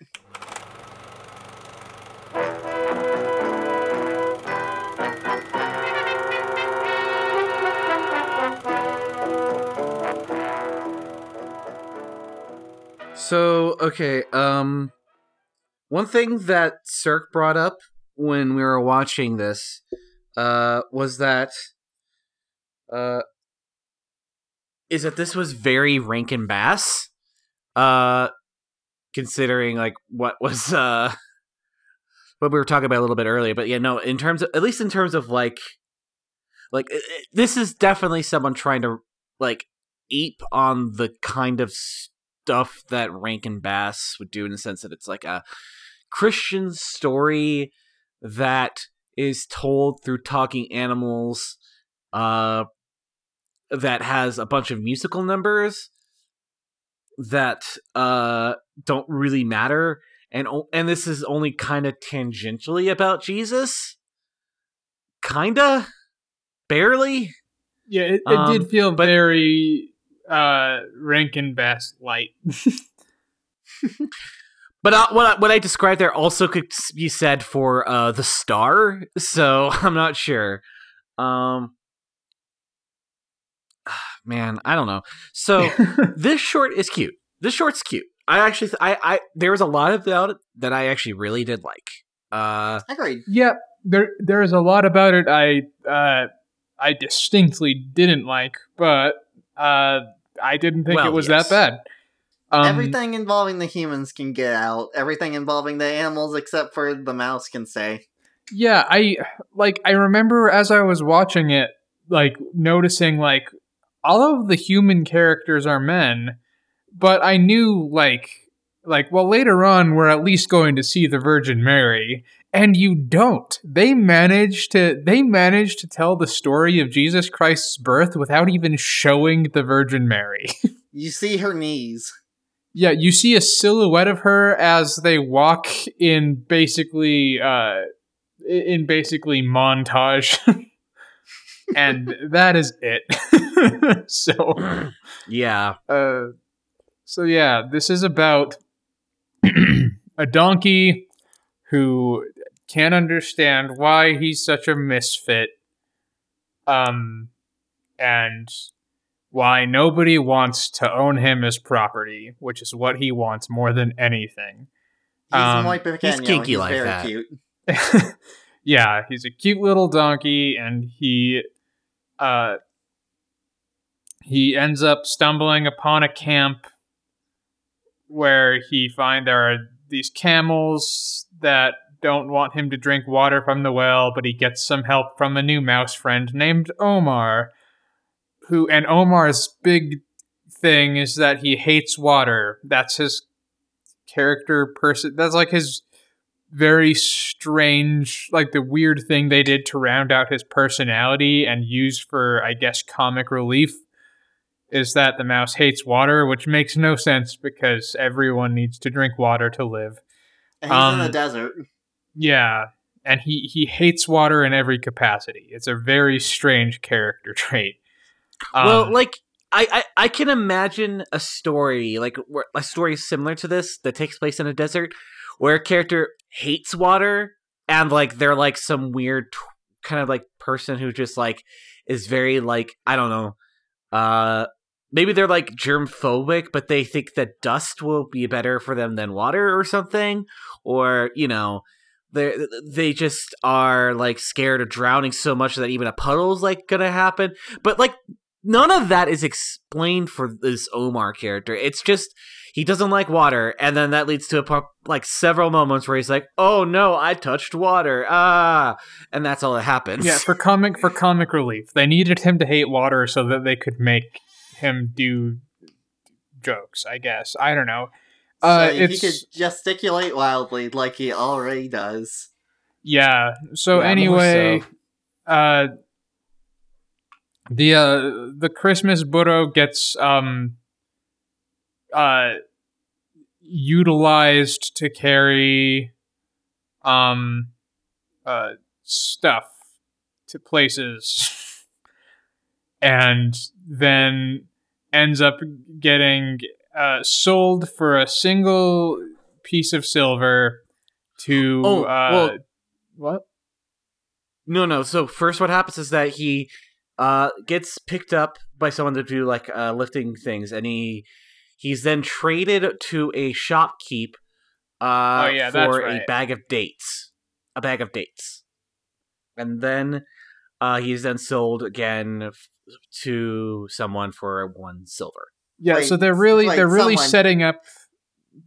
So okay, um, one thing that Cirque brought up when we were watching this, uh, was that, uh, is that this was very Rankin Bass, uh, considering like what was uh what we were talking about a little bit earlier. But yeah, no, in terms of at least in terms of like, like it- it- this is definitely someone trying to like ape on the kind of stuff that Rankin Bass would do in the sense that it's like a Christian story that is told through talking animals uh that has a bunch of musical numbers that uh don't really matter and and this is only kind of tangentially about Jesus kinda barely Yeah, it, it Um, did feel but- very uh Rankin Bass light. But uh, what I, what I described there also could be said for uh, the star, so I'm not sure. Um, man, I don't know. So this short is cute. This short's cute. I actually, th- I, I, there was a lot about it that I actually really did like. Uh, Agreed. Yep, there there is a lot about it I uh I distinctly didn't like, but uh I didn't think Well, it was yes. that bad. Um, Everything involving the humans can get out. Everything involving the animals except for the mouse can stay. Yeah, I like I remember as I was watching it, like noticing like all of the human characters are men, but I knew like like well later on we're at least going to see the Virgin Mary, and you don't. They manage to they manage to tell the story of Jesus Christ's birth without even showing the Virgin Mary. You see her knees. Yeah, you see a silhouette of her as they walk in basically uh in basically montage. and that is it. so yeah, uh So yeah, this is about a donkey who can't understand why he's such a misfit. Um and why nobody wants to own him as property, which is what he wants more than anything. He's Um, muy pequeño. kinky He's like very that. cute. yeah, he's a cute little donkey, and he uh he ends up stumbling upon a camp where he find there are these camels that don't want him to drink water from the well, but he gets some help from a new mouse friend named Omar, who and Omar's big thing is that he hates water. That's his character person. That's like his very strange, like the weird thing they did to round out his personality and use for, I guess, comic relief is that the mouse hates water, which makes no sense because everyone needs to drink water to live. And he's in the Um, desert. Yeah, and he he hates water in every capacity. It's a very strange character trait. well, Um, like I, I I can imagine a story like a story similar to this that takes place in a desert where a character hates water and like they're like some weird t- kind of like person who just like is very like I don't know uh maybe they're like germ phobic but they think that dust will be better for them than water or something or you know they they just are like scared of drowning so much that even a puddle's like gonna happen. But like none of that is explained for this Omar character. It's just he doesn't like water, and then that leads to a par- like several moments where he's like, "Oh no, I touched water!" Ah, and that's all that happens. yeah, for comic for comic relief, they needed him to hate water so that they could make him do jokes. I guess I don't know. Uh, so he could gesticulate wildly like he already does. yeah. So Yeah, anyway, so. uh, the uh the Christmas Burro gets um uh utilized to carry um uh stuff to places and then ends up getting uh sold for a single piece of silver to Oh, uh well- what No, no. So first, what happens is that he uh, gets picked up by someone to do like uh, lifting things, and he he's then traded to a shopkeep uh, Oh, yeah, that's for right. a bag of dates, a bag of dates, and then uh, he's then sold again f- to someone for one silver. Yeah, Wait, so they're really wait, they're really someone- setting up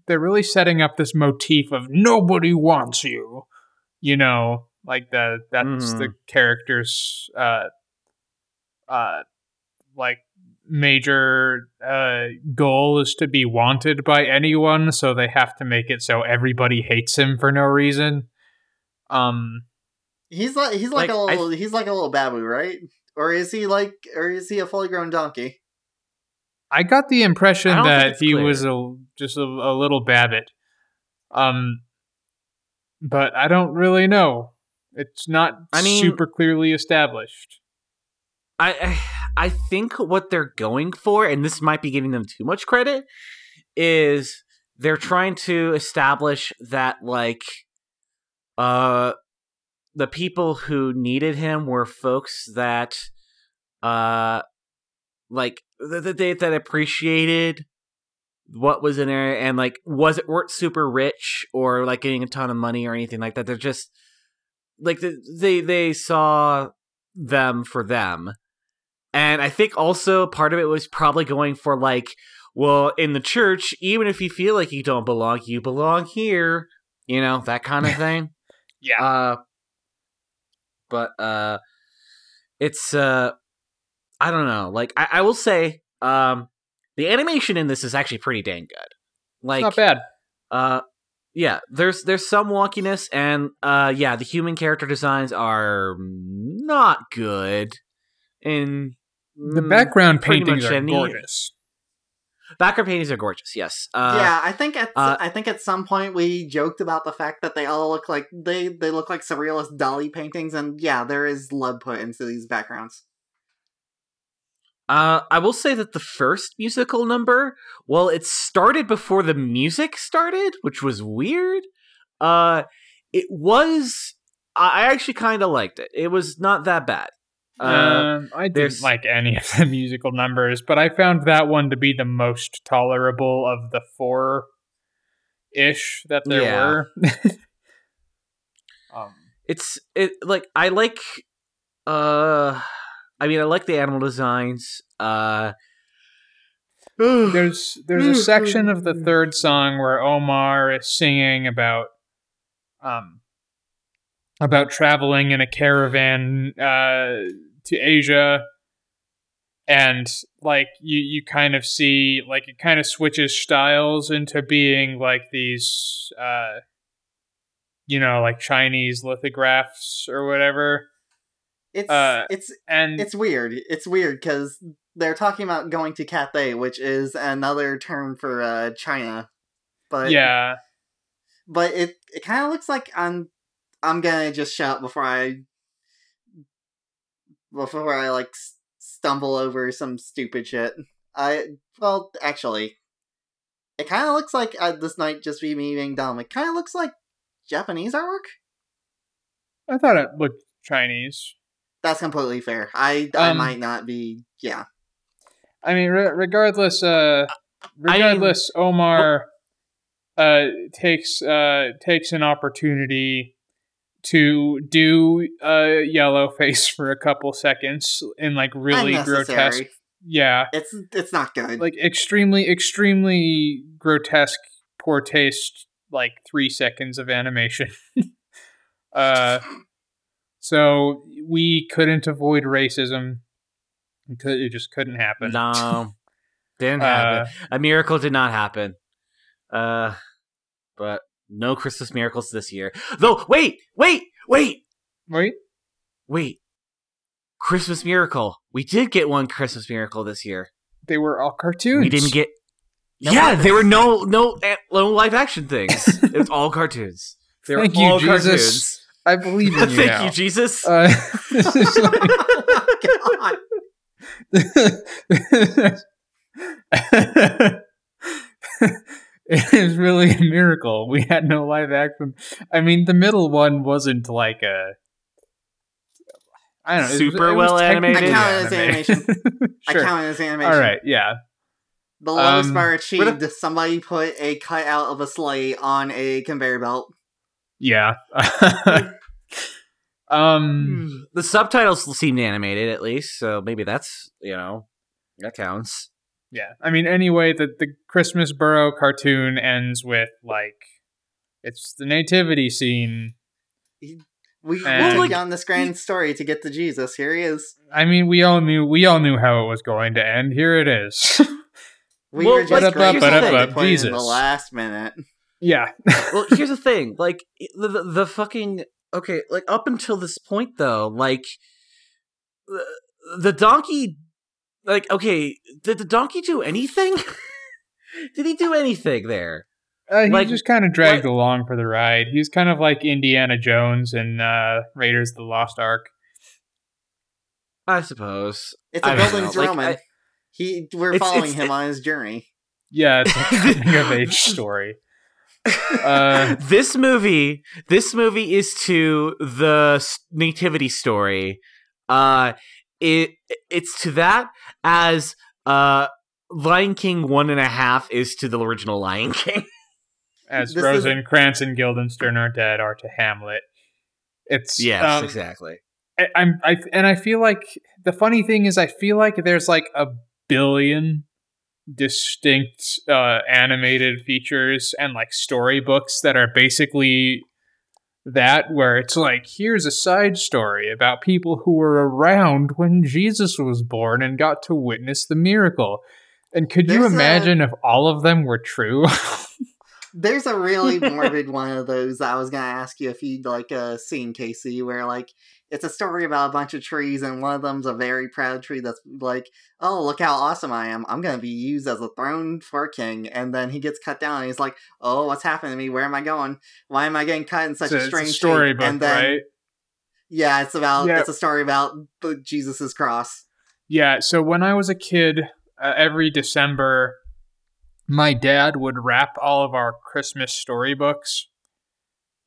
they're really setting up this motif of nobody wants you. You know, like the that's the character's uh uh like major uh goal is to be wanted by anyone, so they have to make it so everybody hates him for no reason. Um He's like he's like, Like, a I- little he's like a little babu, right? Or is he like or is he a fully grown donkey? I got the impression I don't think that he clear. was a just a, a little babbit. Um, but I don't really know. It's not I mean- super clearly established. I I think what they're going for, and this might be giving them too much credit, is they're trying to establish that like uh the people who needed him were folks that uh like that they that appreciated what was in there and like was it weren't super rich or like getting a ton of money or anything like that. They're just like they they saw them for them and i think also part of it was probably going for like well in the church even if you feel like you don't belong you belong here you know that kind of thing Yeah. uh but uh it's uh i don't know like i, I will say um the animation in this is actually pretty dang good like Not bad. uh yeah there's there's some wonkiness and uh yeah the human character designs are not good in The mm, background pretty paintings are any- gorgeous. background paintings are gorgeous yes uh yeah, I think at uh, I think at some point we joked about the fact that they all look like they they look like surrealist Dalí paintings, and yeah, there is love put into these backgrounds. Uh, I will say that the first musical number, well, it started before the music started, which was weird. Uh, it was. I actually kind of liked it. It was not that bad. Uh, um, I didn't like any of the musical numbers, but I found that one to be the most tolerable of the four ish that there Yeah. were. um, it's it like I like. Uh, I mean, I like the animal designs. Uh, there's there's a section of the third song where Omar is singing about um about traveling in a caravan uh to Asia and like you you kind of see like it kind of switches styles into being like these uh you know like Chinese lithographs or whatever It's Uh, it's and it's weird. It's weird because they're talking about going to Cathay, which is another term for uh, China. But yeah but it it kind of looks like I'm I'm gonna just shout before I before I like stumble over some stupid shit. I well actually, it kind of looks like uh, this might just be me being dumb. It kind of looks like Japanese artwork. I thought it looked Chinese That's completely fair. I I Um, might not be. Yeah, I mean, re- regardless, uh, I mean- regardless, Omar uh takes uh takes an opportunity to do a yellow face for a couple seconds in like really grotesque. Yeah, It's it's not good. like extremely, extremely grotesque, poor taste. Like three seconds of animation. uh, so we couldn't avoid racism. It, could, it just couldn't happen. no, didn't Uh, happen. A miracle did not happen. Uh, but no Christmas miracles this year. Though, wait, wait, wait, Wait, wait. Christmas miracle. We did get one Christmas miracle this year. they were all cartoons. We didn't get. No yeah, puppets. there were no no no live action things. it was all cartoons. They were Thank you, all Jesus. cartoons. I believe in you Thank now. you, Jesus. Uh, this is God. Like- it is really a miracle. We had no live action. I mean, the middle one wasn't like a. I don't know. it was- Super it was well animated? I count it as animated. I sure. count it as animation. All right. Yeah. The lowest Um, bar what achieved. Somebody put a cutout of a sleigh on a conveyor belt. Yeah. um. the subtitles seemed animated at least, so maybe that's you know that counts. Yeah. I mean, anyway, the the Christmas Burro cartoon ends with like it's the nativity scene. We And- we took on this grand story to get to Jesus. Here he is. I mean, we all knew we all knew how it was going to end. Here it is. We Well, were like, just here's great the thing. to put in the last minute. yeah. well, here's the thing. Like the, the the fucking okay. Like up until this point, though, like the, the donkey. Like okay, did the donkey do anything? did he do anything there? Uh, he Like, just kind of dragged what- along for the ride. He's kind of like Indiana Jones in uh, Raiders of the Lost Ark. I suppose. It's a I don't Bildung's like, Roman. I- he we're It's- following it's- him on his journey. Yeah, it's a coming of age story. Uh, this movie, this movie is to the nativity story. Uh, it it's to that as uh, Lion King one and a half is to the original Lion King. as This is- Rosencrantz and Guildenstern are dead are to Hamlet. It's yes, um, exactly. I, I'm I and I feel like the funny thing is I feel like there's like a billion distinct uh, animated features and like storybooks that are basically that where it's like here's a side story about people who were around when Jesus was born and got to witness the miracle. And could you There's a- imagine if all of them were true? There's a really morbid one of those I was gonna ask you if you'd like uh seen Casey, where like it's a story about a bunch of trees and one of them's a very proud tree that's like, oh look how awesome I am, I'm gonna be used as a throne for a king, and then he gets cut down and he's like, oh what's happening to me? Where am I going? Why am I getting cut in such a strange a shape?" storybook, And then right? yeah, it's about Yeah. it's a story about the Jesus's cross. Yeah, so when I was a kid, uh, every December, my dad would wrap all of our Christmas storybooks,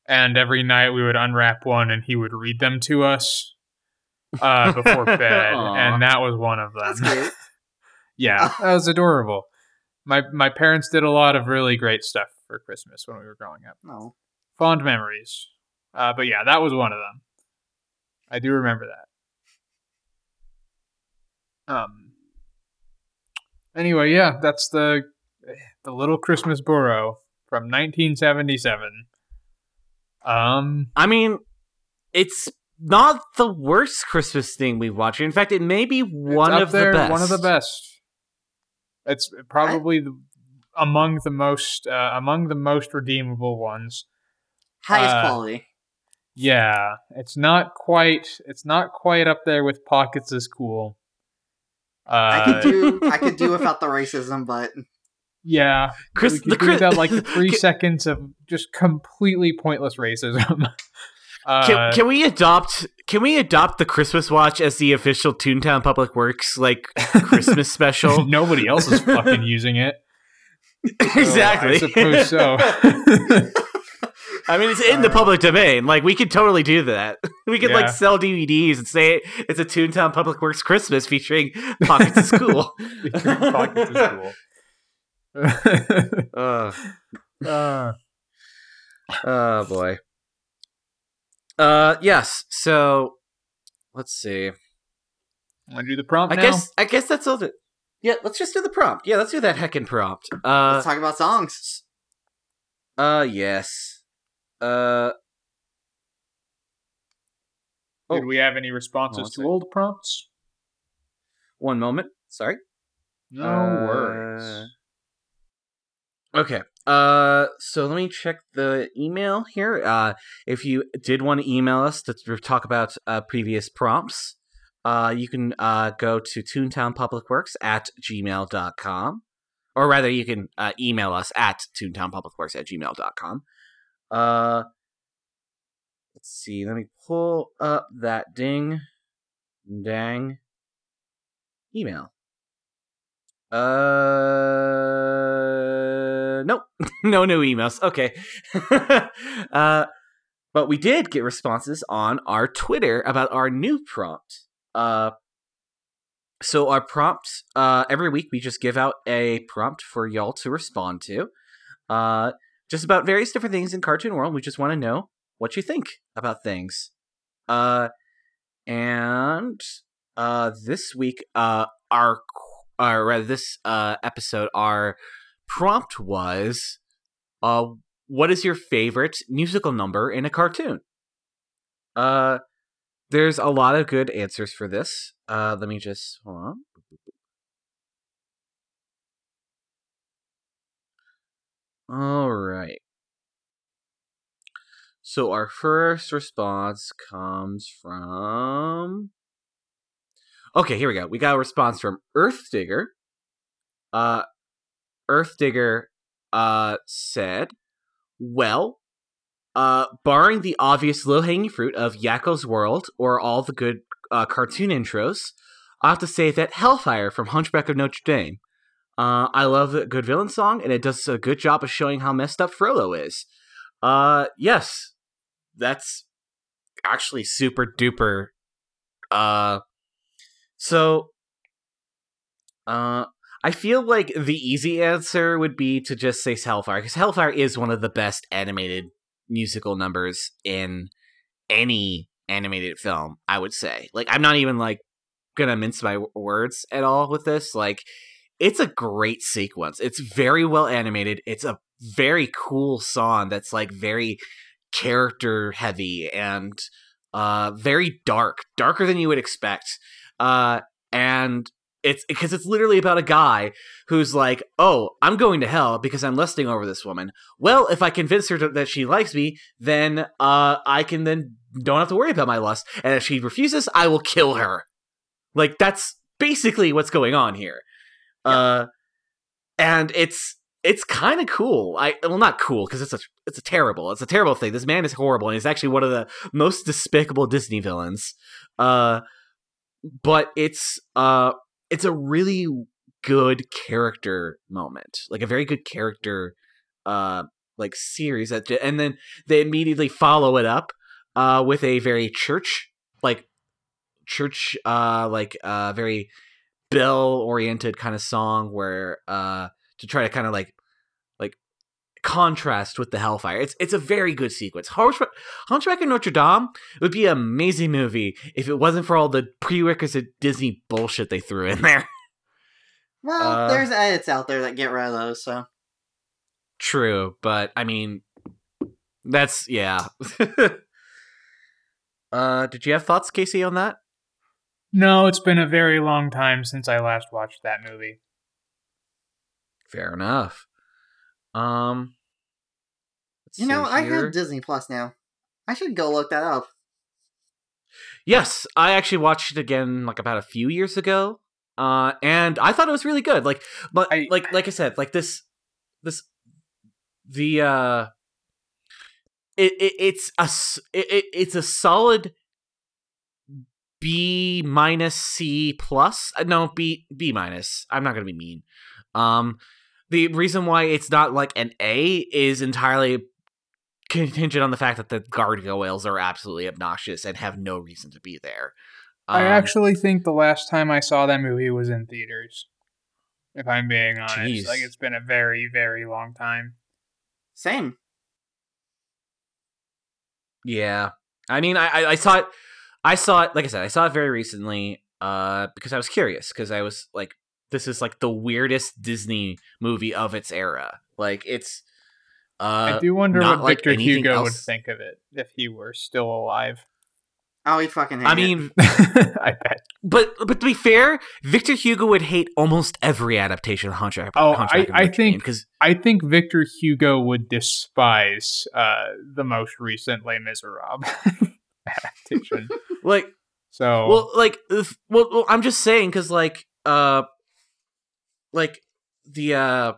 and every night we would unwrap one and he would read them to us uh, before bed, and that was one of them. yeah, that was adorable. My my parents did a lot of really great stuff for Christmas when we were growing up. No. Fond memories. Uh, but yeah, that was one of them. I do remember that. Um. Anyway, yeah, that's the the Little Christmas Burro from 1977. Um, I mean, it's not the worst Christmas thing we've watched. In fact, it may be one it's up of there, the best. One of the best. It's probably the, among the most uh, among the most redeemable ones. Highest Uh, quality. Yeah, it's not quite it's not quite up there with Pockets is cool. Uh, I could do I could do without the racism, but yeah. Chris, we could the Chris, without like the three seconds of just completely pointless racism. uh, Can, can we adopt? Can we adopt the Christmas watch as the official Toontown Public Works like Christmas special? nobody else is fucking using it. exactly. So I suppose so. I mean, it's in the Uh, public domain. Like we could totally do that. We could Yeah. like sell DVDs and say it's a Toontown Public Works Christmas featuring Pockets of School. Pockets is cool. Uh, uh, oh boy. Uh, yes. So let's see. want to do the prompt I now? guess I guess that's all. The, yeah, let's just do the prompt. Yeah, let's do that heckin' prompt. Uh, let's talk about songs. uh, yes. Uh, Did oh. we have any responses to second. old prompts? one moment. Sorry. No Uh, worries. Okay. Uh, so let me check the email here. Uh, if you did want to email us to talk about uh, previous prompts, uh, you can uh, go to toontownpublicworks at gmail.com. Or rather, you can uh, email us at toontownpublicworks at gmail.com. Uh, let's see. Let me pull up that ding dang email. Uh, nope, no new emails. Okay. uh, but we did get responses on our Twitter about our new prompt. Uh, so our prompt, uh, every week we just give out a prompt for y'all to respond to. Uh, just about various different things in cartoon world. We just want to know what you think about things. Uh, and uh, this week, uh, our or rather this uh episode our prompt was uh what is your favorite musical number in a cartoon? Uh there's a lot of good answers for this. Uh let me just hold on. All right. So our first response comes from Okay, here we go. We got a response from Earth Digger. Uh, Earth Digger uh, said, Well, uh, barring the obvious low hanging fruit of Yakko's World or all the good uh, cartoon intros, I have to say that Hellfire from Hunchback of Notre Dame. Uh, I love a good villain song, and it does a good job of showing how messed up Frollo is. Uh, yes, that's actually super duper. Uh, so, uh, I feel like the easy answer would be to just say Hellfire, because Hellfire is one of the best animated musical numbers in any animated film, I would say. Like, I'm not even, like, gonna mince my words at all with this. Like, it's a great sequence. It's very well animated. It's a very cool song that's, like, very character heavy and, uh, very dark. Darker than you would expect uh, and it's because it's literally about a guy who's like, "Oh, I'm going to hell because I'm lusting over this woman." Well, if I convince her to, that she likes me, then uh, I can then don't have to worry about my lust. And if she refuses, I will kill her. Like that's basically what's going on here. Uh, and it's it's kind of cool. I well, not cool because it's a it's a terrible it's a terrible thing. This man is horrible, and he's actually one of the most despicable Disney villains. Uh, but it's uh it's a really good character moment like a very good character uh like series that and then they immediately follow it up uh with a very church like church uh like uh very bell oriented kind of song where uh to try to kind of like like contrast with the hellfire it's it's a very good sequence hunchback, hunchback of notre dame would be an amazing movie if it wasn't for all the prerequisite disney bullshit they threw in there Well, Uh, there's edits out there that get rid of those, so True, but I mean, that's yeah. uh, did you have thoughts, Casey, on that? No, it's been a very long time since I last watched that movie. Fair enough. Um, let's you know, see I here. have Disney Plus now. I should go look that up. Yes, I actually watched it again like about a few years ago. Uh, and I thought it was really good. Like, but I- like like I said, like this, this, the uh, it, it it's a s- it, it, it's a solid B minus C plus. Uh, No, B B minus. I'm not gonna be mean. Um, the reason why it's not like an A is entirely contingent on the fact that the gargoyles are absolutely obnoxious and have no reason to be there. I Um, actually think the last time I saw that movie was in theaters. If I'm being honest, Jeez. like it's been a very, very long time. Same. Yeah, I mean, I, I I saw it. I saw it. Like I said, I saw it very recently. Uh, because I was curious. Because I was like, this is like the weirdest Disney movie of its era. Like it's. Uh, I do wonder what like Victor anything Hugo would think of it if he were still alive. Oh, he fucking hate I it. mean, I bet. but but to be fair, Victor Hugo would hate almost every adaptation of Hunchback. Oh, Hunchback I- I think- because I think Victor Hugo would despise uh, the most recent Les Miserables adaptation. like So, well like if, well, well i'm just saying because like uh like the uh,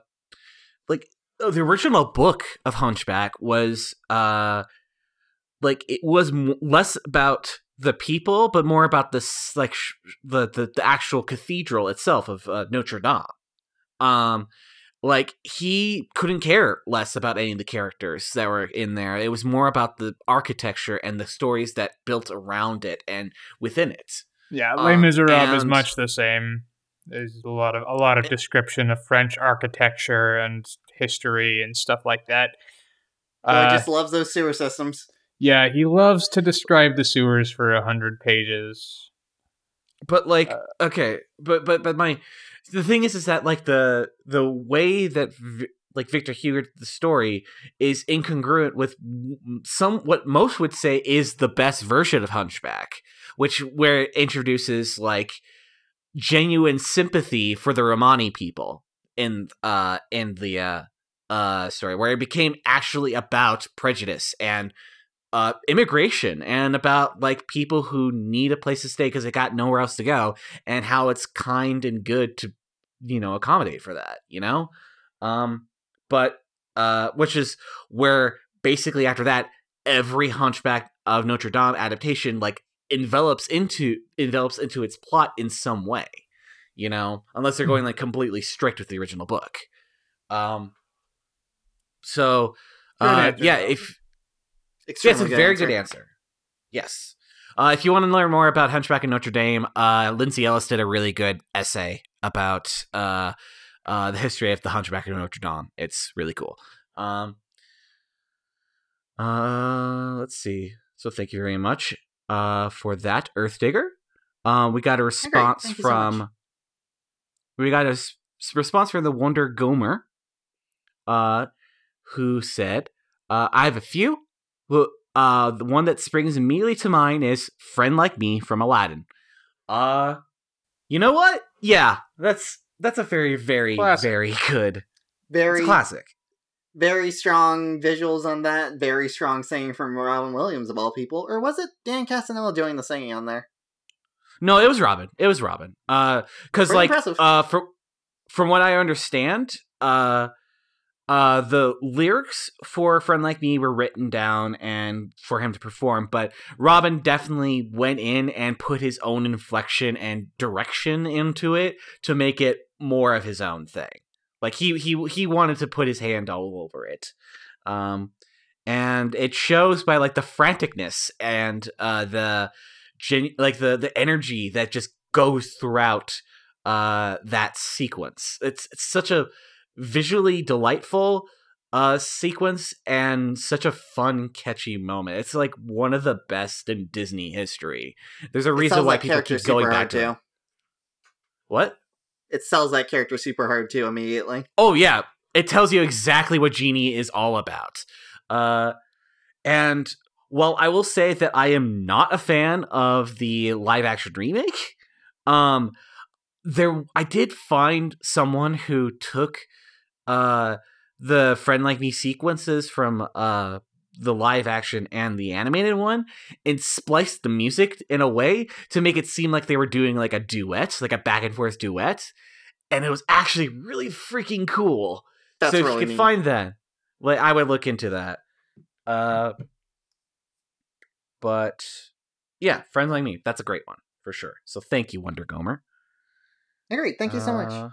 the original book of hunchback was uh like it was m- less about the people but more about this like sh- the, the the actual cathedral itself of uh, notre dame. Um like he couldn't care less about any of the characters that were in there. It was more about the architecture and the stories that built around it and within it. Yeah, Les um, Miserables is much the same. There's a lot of a lot of description of French architecture and history and stuff like that. So he Uh, just love those sewer systems. yeah, he loves to describe the sewers for a hundred pages. but like Uh, okay but but but my the thing is is that like the the way that v- like Victor Hugo the story is incongruent with some what most would say is the best version of Hunchback, which where it introduces like genuine sympathy for the Romani people in uh in the uh uh story where it became actually about prejudice and uh immigration and about like people who need a place to stay because they got nowhere else to go and how it's kind and good to you know accommodate for that you know? Um but uh which is where basically after that every hunchback of notre dame adaptation like envelops into envelops into its plot in some way you know unless they're going like completely strict with the original book um so uh answer, yeah though. if yeah, Extremely it's a very good answer. Yes. Uh, if you want to learn more about Hunchback of Notre Dame, uh, Lindsay Ellis did a really good essay about uh, uh, the history of the Hunchback of Notre Dame. It's really cool. Um, uh, let's see. So thank you very much uh, for that, Earth Digger. Uh, we got a response Thank you so from. We got a s- response from the Wonder Gomer, uh, who said, uh, "I have a few. Well, uh, the one that springs immediately to mind is "Friend Like Me" from Aladdin. Uh, you know what? Yeah, that's that's a very, very, Classic. very good. Very a classic. very strong visuals on that. Very strong singing from Robin Williams of all people, or was it Dan Castellaneta doing the singing on there? No, it was Robin. It was Robin. Uh, because like, impressive. uh, from from what I understand, uh, uh, the lyrics for "Friend Like Me" were written down and for him to perform, but Robin definitely went in and put his own inflection and direction into it to make it more of his own thing. Like he he he wanted to put his hand all over it, um, and it shows by like the franticness and uh, the gen- like the the energy that just goes throughout uh, that sequence. It's it's such a visually delightful uh sequence and such a fun catchy moment it's like one of the best in disney history there's a reason why people keep going back to it. what It sells that character super hard too immediately. oh yeah it tells you exactly what genie is all about uh and while i will say that i am not a fan of the live action remake. Um there i did find someone who took uh the friend like me sequences from uh the live action and the animated one and spliced the music in a way to make it seem like they were doing like a duet like a back and forth duet. And it was actually really freaking cool. That's so if really you could neat. find that like i would look into that. Uh but yeah friends like me that's a great one for sure so thank you wonder gomer Great, thank you so much. uh,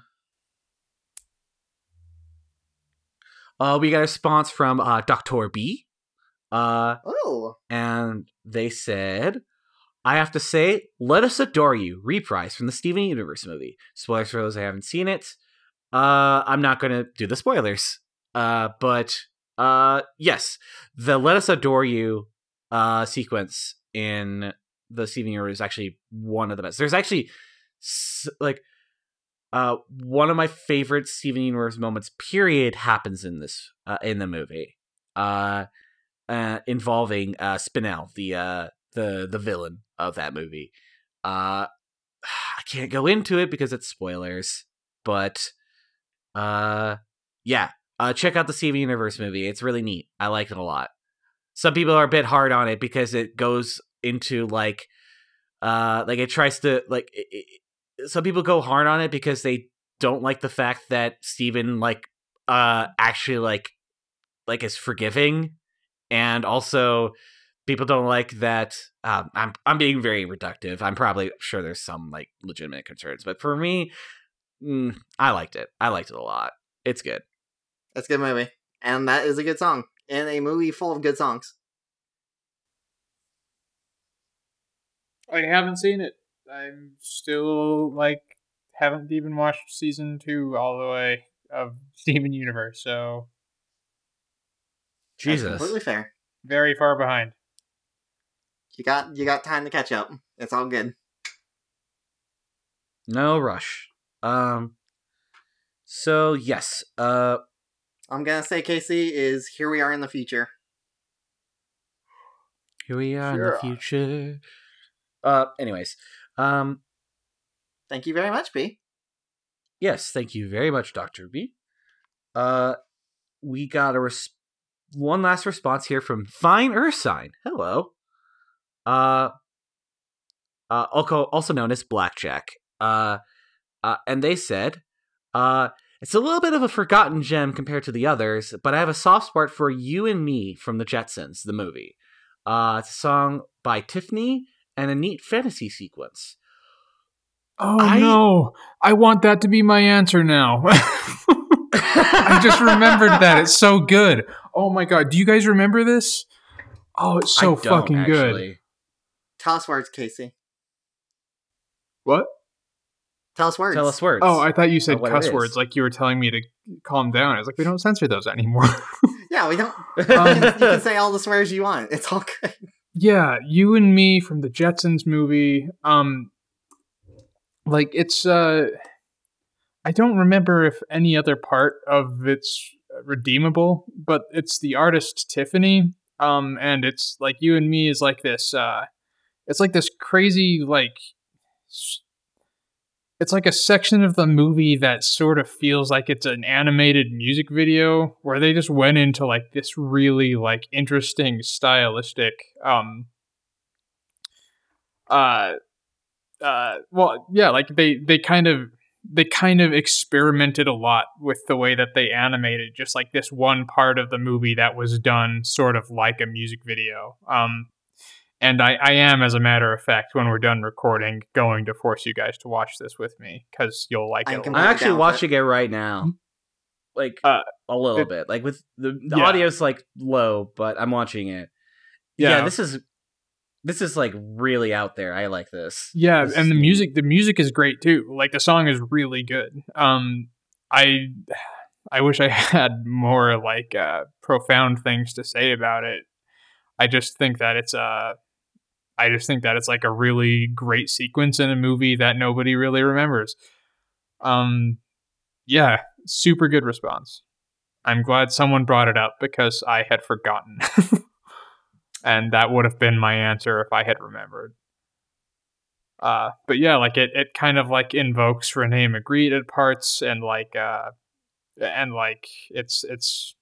Uh, we got a response from uh, Dr. B. Uh, Oh, and they said, I have to say, Let Us Adore You, reprise from the Steven Universe movie. Spoilers for those who haven't seen it. Uh, I'm not going to do the spoilers. Uh, but uh, yes, the Let Us Adore You uh, sequence in the Steven Universe is actually one of the best. There's actually like uh, one of my favorite Steven Universe moments. Period happens in this uh, in the movie. Uh, uh, involving uh, Spinel, the uh, the the villain of that movie. Uh, I can't go into it because it's spoilers, but uh, yeah, uh, check out the Steven Universe movie. It's really neat. I like it a lot. Some people are a bit hard on it because it goes into like, uh, like it tries to like. It, it, some people go hard on it because they don't like the fact that Steven like uh actually like like is forgiving and also people don't like that um, I'm I'm being very reductive. I'm probably sure there's some like legitimate concerns, but for me, mm, I liked it. I liked it a lot. It's good. that's good movie, and that is a good song in a movie full of good songs. I haven't seen it. I'm still like haven't even watched season two all the way of Steven Universe, so That's Jesus. completely fair. very far behind. You got you got time to catch up. It's all good. No rush. Um so yes, uh I'm gonna say Casey is here. We are in the future. here we are in the future. Uh anyways, um Thank you very much, B. Yes, thank you very much, Doctor B. Uh, we got a res- one last response here from Fine Ursine. Hello. Uh, uh, also also known as Blackjack. Uh, uh, and they said, uh, it's a little bit of a forgotten gem compared to the others, but I have a soft spot for "You and Me" from the Jetsons, the movie. Uh, it's a song by Tiffany and a neat fantasy sequence. Oh I- no! I want that to be my answer now. I just remembered that. It's so good. Oh my god! Do you guys remember this? Oh, it's so I don't, fucking good. actually. Tell us words, Casey. What? Tell us words. Tell us words. Oh, I thought you said cuss words like you were telling me to calm down. I was like, we don't censor those anymore. Yeah, we don't. Um, you, can, you can say all the swears you want. It's all good. yeah, you and me from the Jetsons movie. Um, like it's. uh I don't remember if any other part of it's redeemable, but it's the artist Tiffany. Um, and it's like you and me is like this. uh It's like this crazy like. s- It's like a section of the movie that sort of feels like it's an animated music video where they just went into like this really like interesting stylistic um uh uh well yeah like they they kind of they kind of experimented a lot with the way that they animated just like this one part of the movie that was done sort of like a music video. Um, and I, I am, as a matter of fact, when we're done recording, going to force you guys to watch this with me because you'll like I'm it. a com- lot. I'm actually with watching it right now. Like Uh, a little it- bit. Like with the, the Yeah. audio's like low, but I'm watching it. Yeah. Yeah. this is this is like really out there. I like this. Yeah, This and the music the music is great too. Like the song is really good. Um I I wish I had more like uh profound things to say about it. I just think that it's uh I just think that it's like a really great sequence in a movie that nobody really remembers. Um yeah, super good response. I'm glad someone brought it up because I had forgotten. and that would have been my answer if I had remembered. Uh, but yeah, like it, it kind of like invokes René Magritte at parts, and like, uh, and like it's it's,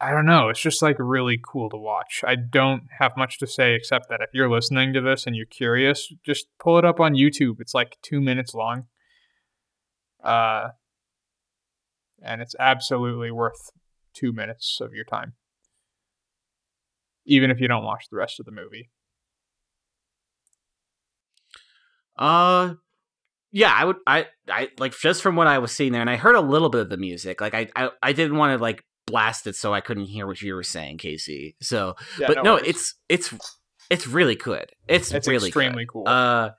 I don't know, it's just like really cool to watch. I don't have much to say except that if you're listening to this and you're curious, just pull it up on YouTube. It's like two minutes long. Uh, and it's absolutely worth two minutes of your time, even if you don't watch the rest of the movie. Uh yeah, I would I I like just from what I was seeing there and I heard a little bit of the music. Like I I, I didn't want to like blast it so I couldn't hear what you were saying, Casey. So Yeah, but no, worries. it's it's it's really good. It's, it's really extremely good. cool. Uh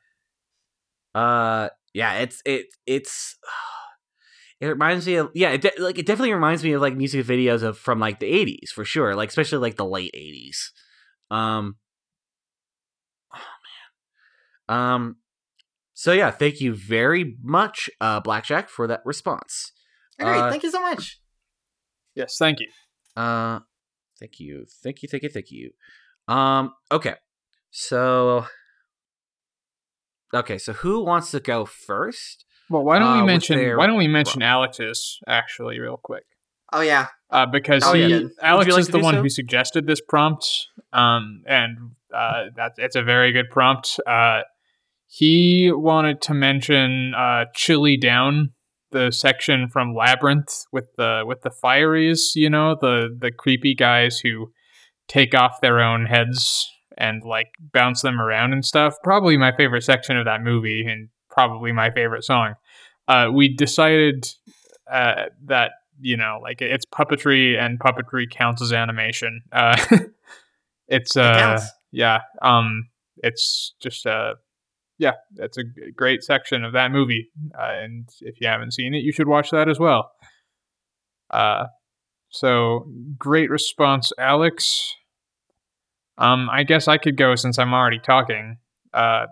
uh yeah, it's it it's it reminds me of yeah, it de- like it definitely reminds me of like music videos of from like the 80s for sure, like especially like the late 80s. Um oh man. Um so yeah, thank you very much uh Blackjack for that response. Great, Uh, thank you so much. Yes, thank you. Uh thank you. Thank you. Thank you. Thank you. Um okay. So Okay, so who wants to go first? Well, why don't uh, we mention their why don't we mention Alex's actually real quick? Oh yeah, Uh, because Oh, he, yeah. Alex like is the one so? who suggested this prompt, um, and uh, that's it's a very good prompt. Uh, he wanted to mention uh, Chilly Down," the section from Labyrinth with the with the fireys. You know, the the creepy guys who take off their own heads and like bounce them around and stuff. Probably my favorite section of that movie, and probably my favorite song. Uh, we decided uh, that you know, like it's puppetry and puppetry counts as animation. Uh, it's uh, counts. yeah, um, it's just uh, yeah, that's a great section of that movie, uh, and if you haven't seen it, you should watch that as well. Uh, so great response, Alex. Um, I guess I could go since I'm already talking. Uh,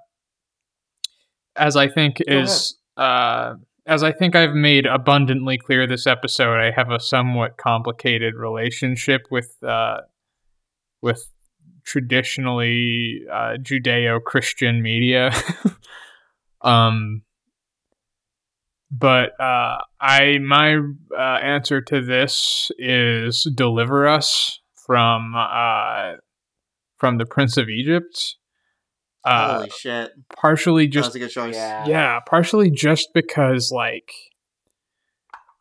as I think Go is uh, as I think I've made abundantly clear this episode, I have a somewhat complicated relationship with uh, with traditionally uh, Judeo-Christian media. um, but uh, I my uh, answer to this is deliver us from uh, from the Prince of Egypt. Uh, holy shit, partially that just was a good choice. yeah, partially just because like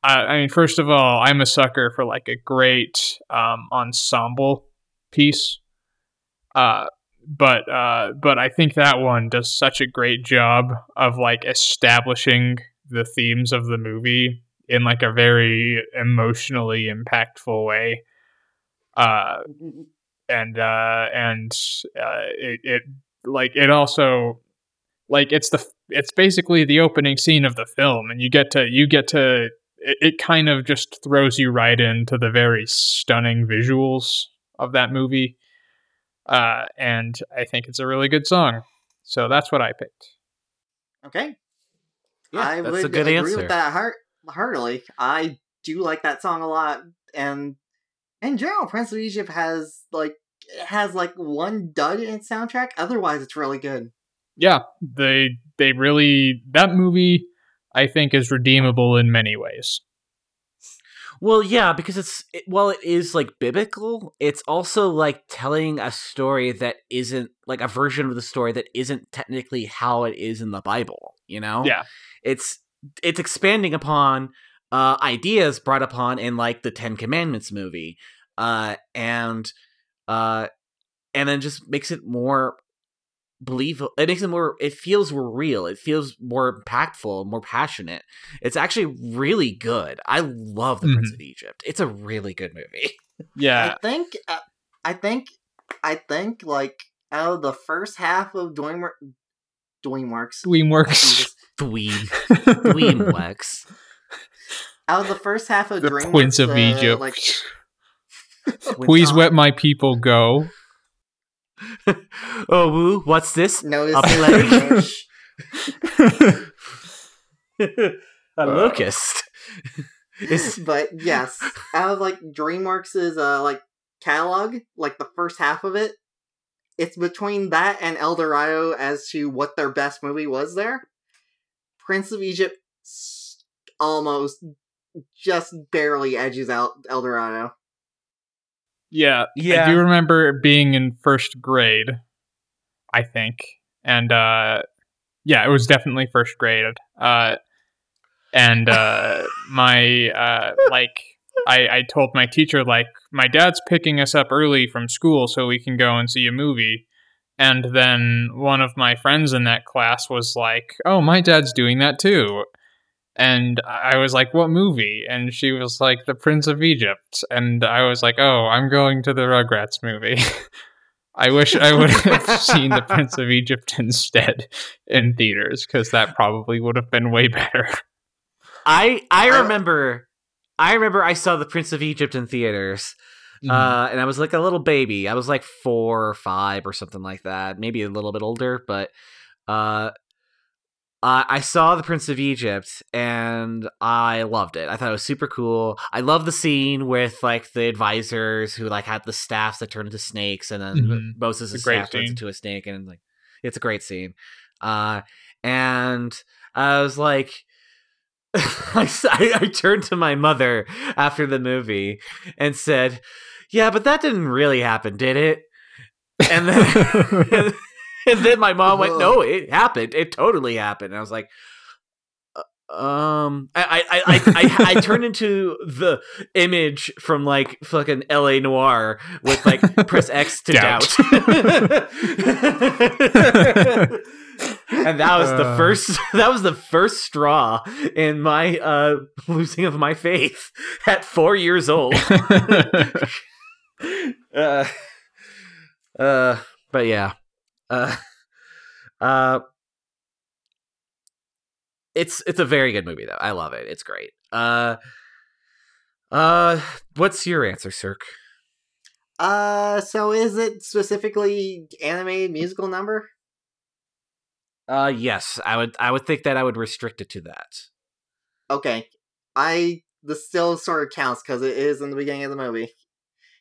I, I mean, first of all, I'm a sucker for like a great um, ensemble piece. Uh, but uh, but I think that one does such a great job of like establishing the themes of the movie in like a very emotionally impactful way. Uh, and uh, and uh, it, it like it also like it's the it's basically the opening scene of the film and you get to you get to it, it kind of just throws you right into the very stunning visuals of that movie uh and i think it's a really good song so that's what i picked Okay, Yeah, I that's would a good agree answer. with that heart- heartily. I do like that song a lot, and in general, Prince of Egypt has like has like one dud in its soundtrack. Otherwise, it's really good. yeah they they really that movie i think is redeemable in many ways Well, yeah, because it's it, while it is like biblical, it's also like telling a story that isn't like a version of the story that isn't technically how it is in the Bible. You know, yeah it's it's expanding upon uh, ideas brought upon in like the Ten Commandments movie, uh, and uh, and then just makes it more believable. It makes it more. It feels more real. It feels more impactful, more passionate. It's actually really good. I love the Prince Mhm. of Egypt. It's a really good movie. Yeah. I think, uh, I think, I think, like out of the first half of Dreamworks, Dreamworks, Dreamworks. Jesus. Dweeb, out of the first half of the DreamWorks, Prince of uh, Egypt. like Please Tom- let my people go. Oh, woo! What's this? notice A the plague? A locust. Is but yes, out of like DreamWorks' uh like catalog, like the first half of it, it's between that and El Dorado as to what their best movie was there. Prince of Egypt almost just barely edges out El Dorado. Yeah. yeah. I do remember being in first grade, I think. And uh yeah, it was definitely first grade. Uh and uh my uh like I I told my teacher like my dad's picking us up early from school so we can go and see a movie. And then one of my friends in that class was like, "Oh, my dad's doing that too." And I was like, "What movie?" And she was like, "The Prince of Egypt." And I was like, "Oh, I'm going to the Rugrats movie." I wish I would have seen The Prince of Egypt instead in theaters because that probably would have been way better. I I I- remember I remember I saw the Prince of Egypt in theaters. Mm-hmm. Uh, and I was like a little baby. I was like four or five or something like that, maybe a little bit older. But uh, I I saw the Prince of Egypt and I loved it. I thought it was super cool. I love the scene with like the advisors who like had the staffs that turn into snakes, and then Mhm. Moses' It's staff turns into a snake, and like it's a great scene. Uh, and I was like. I turned to my mother after the movie and said, "Yeah, but that didn't really happen, did it?" And then and then my mom went, "No, it happened. It totally happened." And I was like, "Uh, "Um, I I I I, I turned into the image from like fucking L.A. Noire with like press X to doubt." Doubt. and that was the Uh. first that was the first straw in my uh losing of my faith at 4 years old. uh, uh, but yeah, uh, uh, it's it's a very good movie though. I love it. It's great. Uh, uh, what's your answer, Cirque? Uh, so is it specifically animated musical number? Uh, yes, I would I would think that I would restrict it to that. Okay, I this still sort of counts because it is in the beginning of the movie,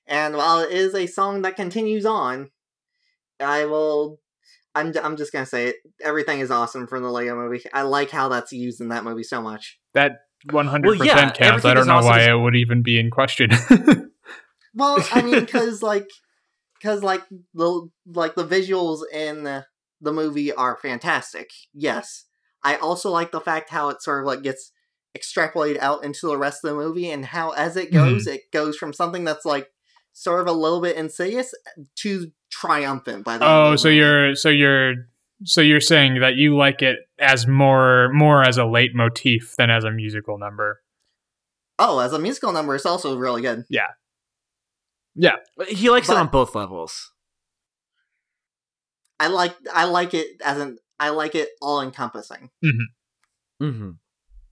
and while it is a song that continues on, I will. I'm I'm just gonna say it. Everything is awesome from the Lego Movie. I like how that's used in that movie so much. that 100% Well, yeah, counts. I don't know awesome why is- it would even be in question. Well, I mean, because like, because like the like the visuals in the, the movie are fantastic. Yes, I also like the fact how it sort of like gets extrapolated out into the rest of the movie, and how as it mm-hmm. goes, it goes from something that's like sort of a little bit insidious to triumphant by the oh, the so you're so you're so you're saying that you like it as more more as a leitmotif than as a musical number. oh, as a musical number, it's also really good. Yeah. Yeah. He likes it on both levels. I like I like it as an I like it all encompassing. Mm-hmm.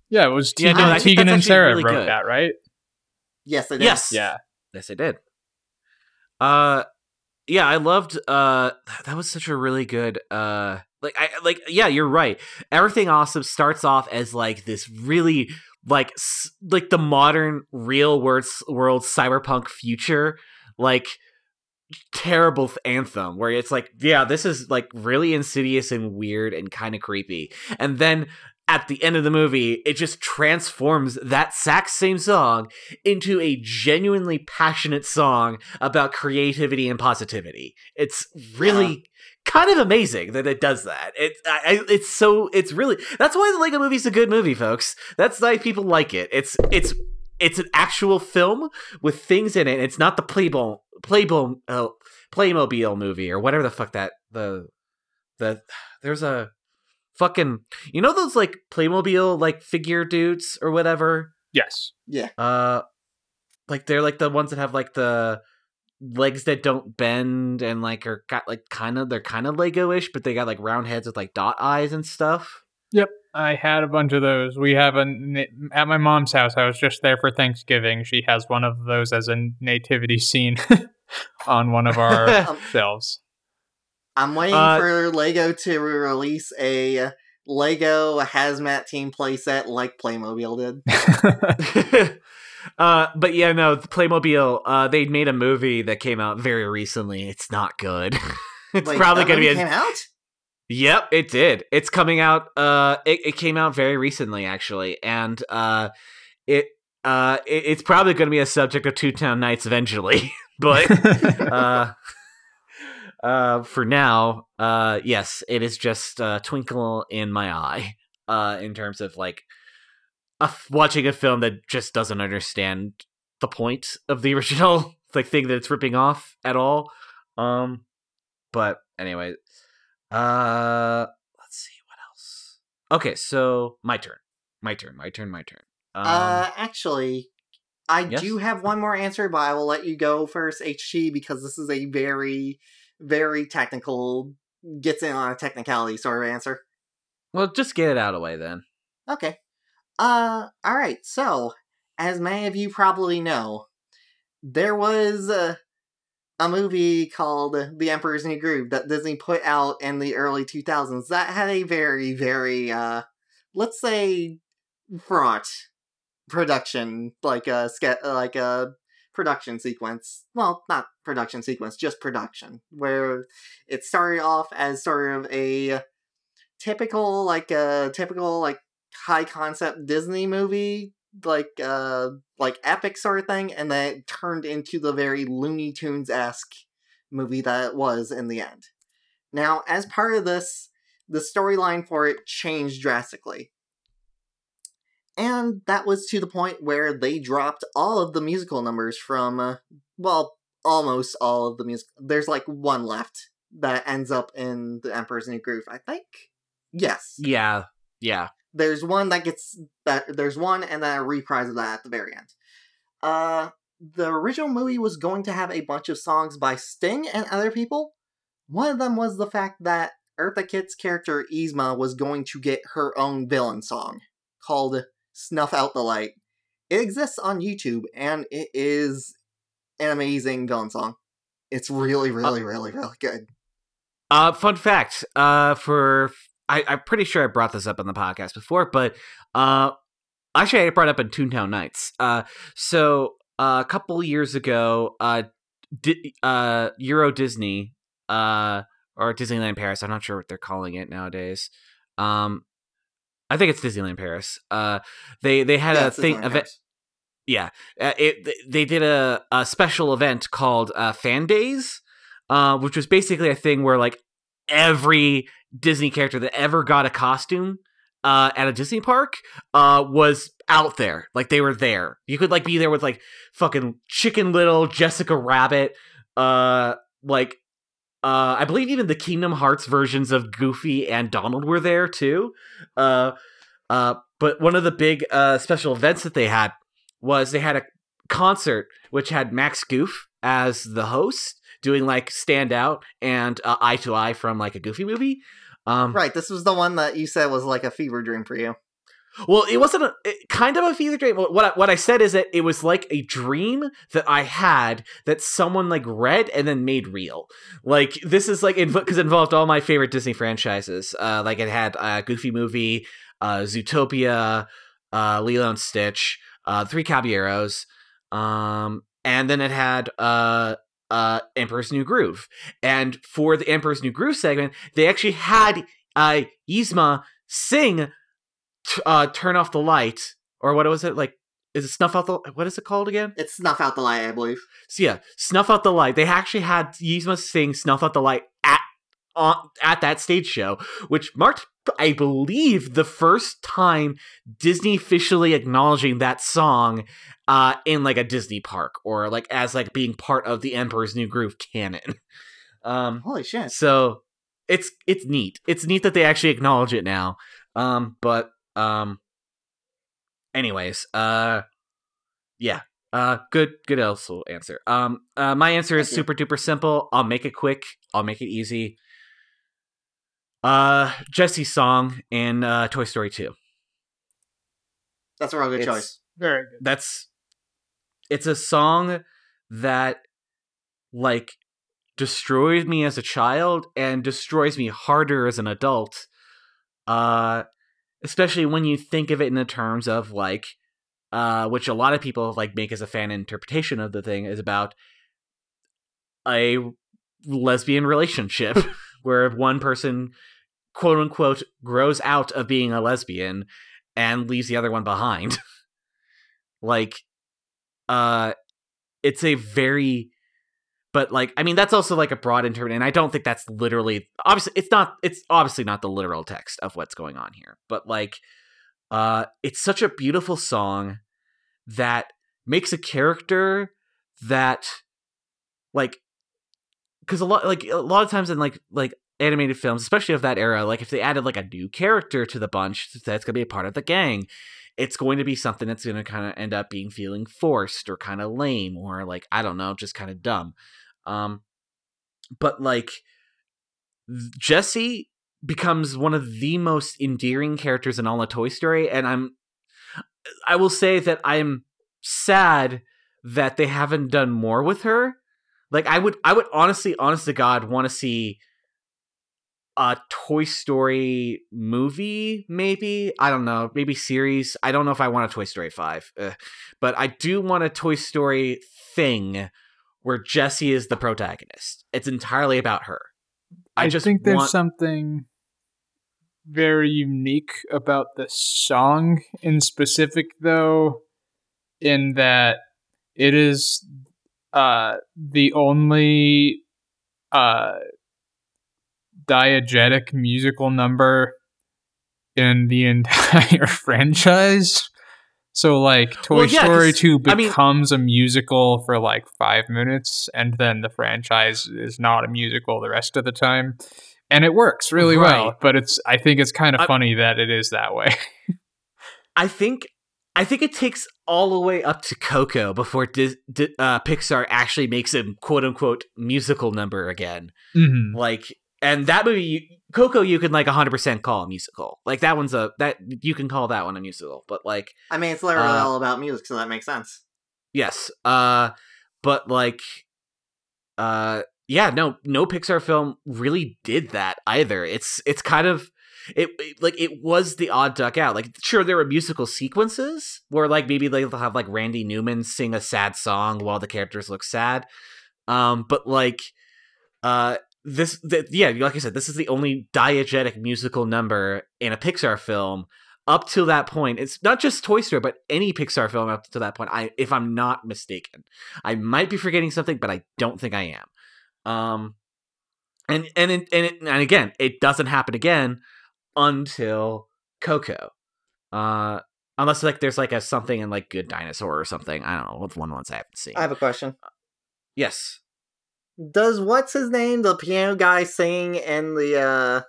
Yeah, it was Yeah, Tegan, no, Tegan and Sara really wrote good. that, right? Yes, it is. Yes. Yeah. Yes, I did. Uh yeah, I loved uh that was such a really good uh like I like yeah, you're right. Everything awesome starts off as like this really like like the modern real world world cyberpunk future like terrible th- anthem where it's like yeah, this is like really insidious and weird and kind of creepy. And then at the end of the movie, it just transforms that exact same song into a genuinely passionate song about creativity and positivity. It's really kind of amazing that it does that. It, I, it's so, it's really that's why the Lego Movie's a good movie, folks. That's why people like it. It's it's it's an actual film with things in it. It's not the Playboy Playboy uh, Playmobil movie or whatever the fuck that the the there's a fucking you know those like Playmobil like figure dudes or whatever. Yes. Yeah. Uh, like they're like the ones that have like the legs that don't bend and like are got like kind of they're kind of Lego-ish, but they got like round heads with like dot eyes and stuff. Yep, I had a bunch of those. We have a at my mom's house. I was just there for Thanksgiving. She has one of those as a nativity scene on one of our Um, shelves. I'm waiting Uh, for Lego to release a Lego hazmat team playset like Playmobil did. uh, but yeah, no, Playmobil. Uh, they made a movie that came out very recently. It's not good. it's Wait, probably gonna be. movie A, came out. Yep, it did. It's coming out. Uh, it, it came out very recently, actually, and uh, it uh, it, it's probably going to be a subject of Toontown Nights eventually. but uh, uh, for now, uh, yes, it is just a twinkle in my eye. Uh, in terms of like a f- watching a film that just doesn't understand the point of the original like thing that it's ripping off at all. Um, but anyway, uh, let's see what else. Okay, so my turn, my turn, my turn, my turn. Um, uh, actually, I yes? do have one more answer, but I will let you go first, HG, because this is a very, very technical, gets in on a technicality sort of answer. well, just get it out of the way then. Okay. Uh, alright, so, as many of you probably know, there was uh, a movie called The Emperor's New Groove that Disney put out in the early 2000s that had a very, very, uh, let's say, fraught production, like a, like a production sequence. Well, not production sequence, just production, where it started off as sort of a typical, like a typical, like, high concept Disney movie, like uh like epic sort of thing, and then it turned into the very Looney Tunes esque movie that it was in the end. Now, as part of this, the storyline for it changed drastically. And that was to the point where they dropped all of the musical numbers from, uh, well, almost all of the music. There's like one left that ends up in The Emperor's New Groove, I think. Yes Yeah, yeah. there's one that gets that there's one and then a reprise of that at the very end. Uh the original movie was going to have a bunch of songs by Sting and other people. One of them was the fact that Eartha Kitt's character Yzma was going to get her own villain song called Snuff Out the Light. It exists on YouTube and it is an amazing villain song. It's really, really, really, really good. Uh, fun fact. Uh, for I, I'm pretty sure I brought this up on the podcast before, but uh, actually I brought it up in Toontown Nights. Uh, so uh, a couple years ago, uh, Di- uh, Euro Disney, uh, or Disneyland Paris. I'm not sure what they're calling it nowadays. Um, I think it's Disneyland Paris. Uh, they they had Yeah, a thing Disneyland event. Paris. Yeah, uh, it they did a, a special event called uh, Fan Days, uh, which was basically a thing where like every Disney character that ever got a costume uh, at a Disney park uh, was out there. Like they were there. You could like be there with like fucking Chicken Little, Jessica Rabbit, uh, like uh, I believe even the Kingdom Hearts versions of Goofy and Donald were there too. Uh, uh, but one of the big uh, special events that they had was they had a concert which had Max Goof as the host doing like stand out and uh, eye to eye from like a Goofy movie. Um, Right, this was the one that you said was like a fever dream for you. Well, it wasn't a it, kind of a fever dream. What I, what I said is that it was like a dream that I had that someone like read and then made real. Like this is like because it involved all my favorite Disney franchises. Uh, like it had uh, Goofy movie, uh, Zootopia, uh, Lilo and Stitch, uh, Three Caballeros, um, and then it had uh, uh, Emperor's New Groove. And for the Emperor's New Groove segment, they actually had uh, Yzma sing t- uh, turn off the light or what was it like is it snuff out the what is it called again It's Snuff Out the Light, I believe. so yeah snuff out the light they actually had Yzma sing snuff out the light at on, at that stage show, which marked, I believe, the first time Disney officially acknowledging that song uh, in like a Disney park or like as like being part of the Emperor's New Groove canon. Um, Holy shit. so it's it's neat. It's neat that they actually acknowledge it now. Um, but um, anyways, uh, yeah, uh, good good also answer. Um, uh, my answer is you. super duper simple. I'll make it quick. I'll make it easy. Uh, Jesse's song in uh, Toy Story Two. That's a real good It's- choice. Very good. That's it's a song that like destroyed me as a child and destroys me harder as an adult. Uh especially when you think of it in the terms of like uh which a lot of people like make as a fan interpretation of the thing is about a lesbian relationship where one person quote unquote grows out of being a lesbian and leaves the other one behind. like uh it's a very but like i mean that's also like a broad interpret and i don't think that's literally obviously it's not it's obviously not the literal text of what's going on here but like uh it's such a beautiful song that makes a character that like because a lot like a lot of times in like like animated films especially of that era like if they added like a new character to the bunch that's gonna be a part of the gang. It's going to be something that's going to kind of end up being feeling forced or kind of lame or like i don't know just kind of dumb um but like jesse becomes one of the most endearing characters in all of toy story and i'm i will say that i'm sad that they haven't done more with her like i would i would honestly honest to god want to see a Toy Story movie, maybe. I don't know, maybe series. I don't know if I want a Toy Story 5. Uh, but I do want a Toy Story thing where Jesse is the protagonist. It's entirely about her. I, I, just think there's want something very unique about the song in specific, though, in that it is uh, the only uh, diegetic musical number in the entire franchise. So, like, Toy Well, yeah, Story 'cause, 2 I mean- becomes a musical for like five minutes, and then the franchise is not a musical the rest of the time. And it works really well, but it's I think it's kind of I- funny that it is that way. I think I think it takes all the way up to Coco before Dis- uh, Pixar actually makes a quote unquote musical number again. mm-hmm. Like, and that movie, you, Coco, you can like 100% call a musical. Like that one's a that you can call that one a musical. But like, I mean, it's literally Uh, all about music, so that makes sense. yes, uh, but like, uh, yeah, no, no Pixar film really did that either. It's it's kind of it, it- like it was the odd duck out. Like sure there were musical sequences where like maybe they'll have like Randy Newman sing a sad song while the characters look sad. Um but like uh this th- yeah, like I said this is the only diegetic musical number in a Pixar film up to that point. It's not just Toy Story but any Pixar film up to that point. I if I'm not mistaken. I might be forgetting something but I don't think I am. Um and and it, and it, and again, it doesn't happen again until Coco. Uh unless like there's like a something in like Good Dinosaur or something. I don't know. What's one ones I haven't seen. I have a question. yes. Does what's his name, the piano guy, sing in the uh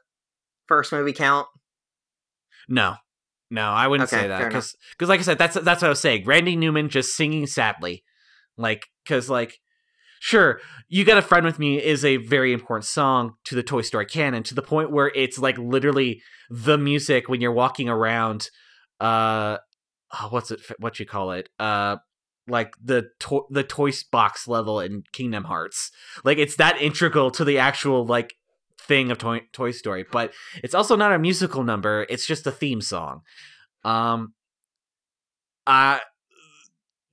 first movie count? No. No, I wouldn't Okay, say that because because like I said, that's that's what I was saying. Randy Newman just singing sadly, like because like sure, you got a friend with me is a very important song to the Toy Story canon to the point where it's like literally the music when you're walking around. Uh, oh, what's it? What you call it? Uh, like the to- the toy box level in Kingdom Hearts. Like it's that integral to the actual like thing of Toy, Toy Story, but it's also not a musical number. It's just a theme song. Um, uh,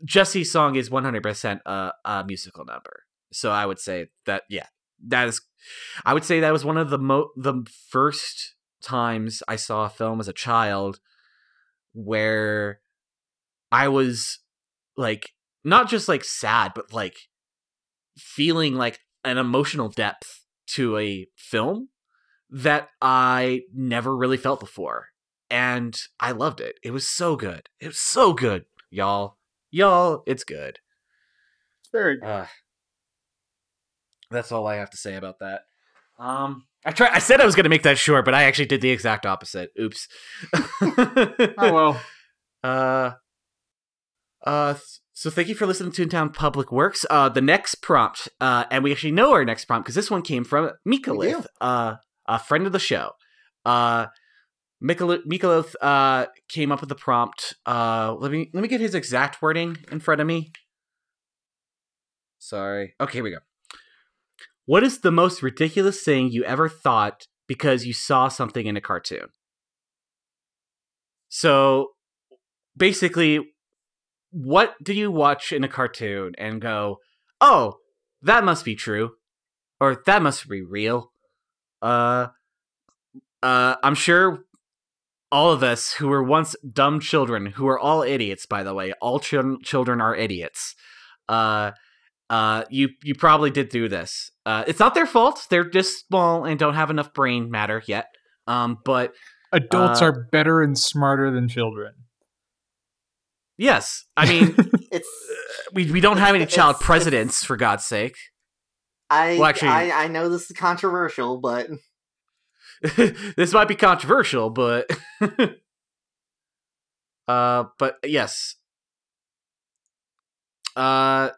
Jesse's song is 100% a, a musical number. So I would say that, yeah, that is, I would say that was one of the mo the first times I saw a film as a child where I was like, not just like sad, but like feeling like an emotional depth to a film that I never really felt before. And I loved it. It was so good. It was so good, y'all. Y'all, it's good. It's very good. Uh, that's all I have to say about that. Um, I try. I said I was going to make that short, but I actually did the exact opposite. Oops. Oh well. Uh, uh, so thank you for listening to Toontown Public Works. Uh, the next prompt, uh, and we actually know our next prompt because this one came from Mikalith, uh, a friend of the show. Uh, Mikal- Mikalith, uh, came up with the prompt. Uh, let me let me get his exact wording in front of me. Sorry. Okay, here we go. What is the most ridiculous thing you ever thought because you saw something in a cartoon? So basically, what do you watch in a cartoon and go, oh, that must be true? Or that must be real? Uh, uh, I'm sure all of us who were once dumb children, who are all idiots, by the way, all chil- children are idiots. Uh, uh, you you probably did do this. Uh, it's not their fault. They're just small and don't have enough brain matter yet. Um, but Adults Uh, are better and smarter than children. Yes, I mean It's we we don't have any child presidents for God's sake. I Well, actually- I I know this is controversial, but this might be controversial, but uh, but yes, uh,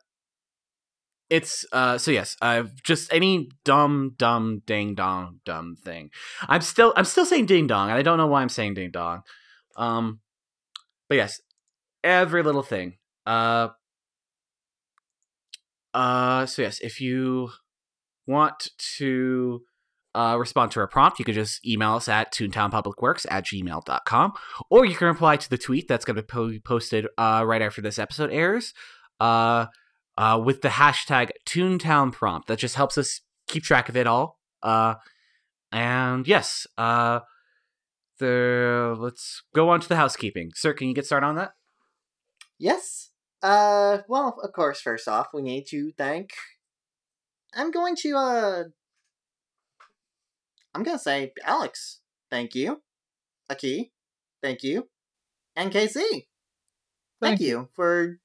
it's uh, so yes, I've just any dumb, dumb, ding dong, dumb thing. I'm still, I'm still saying ding dong, and I don't know why I'm saying ding dong. Um, but yes, every little thing. Uh, uh, so yes, if you want to uh, respond to our prompt, you can just email us at toontownpublicworks at gmail.com, or you can reply to the tweet that's going to be po- posted uh, right after this episode airs uh, uh, with the hashtag Toontown prompt. That just helps us keep track of it all. Uh, and yes, uh, the let's go on to the housekeeping. Sir, can you get started on that? Yes. Uh, well, of course. First off, we need to thank. I'm going to uh. I'm gonna say Alex. Thank you. Aki. Thank you. And KC. Thank, Thank you for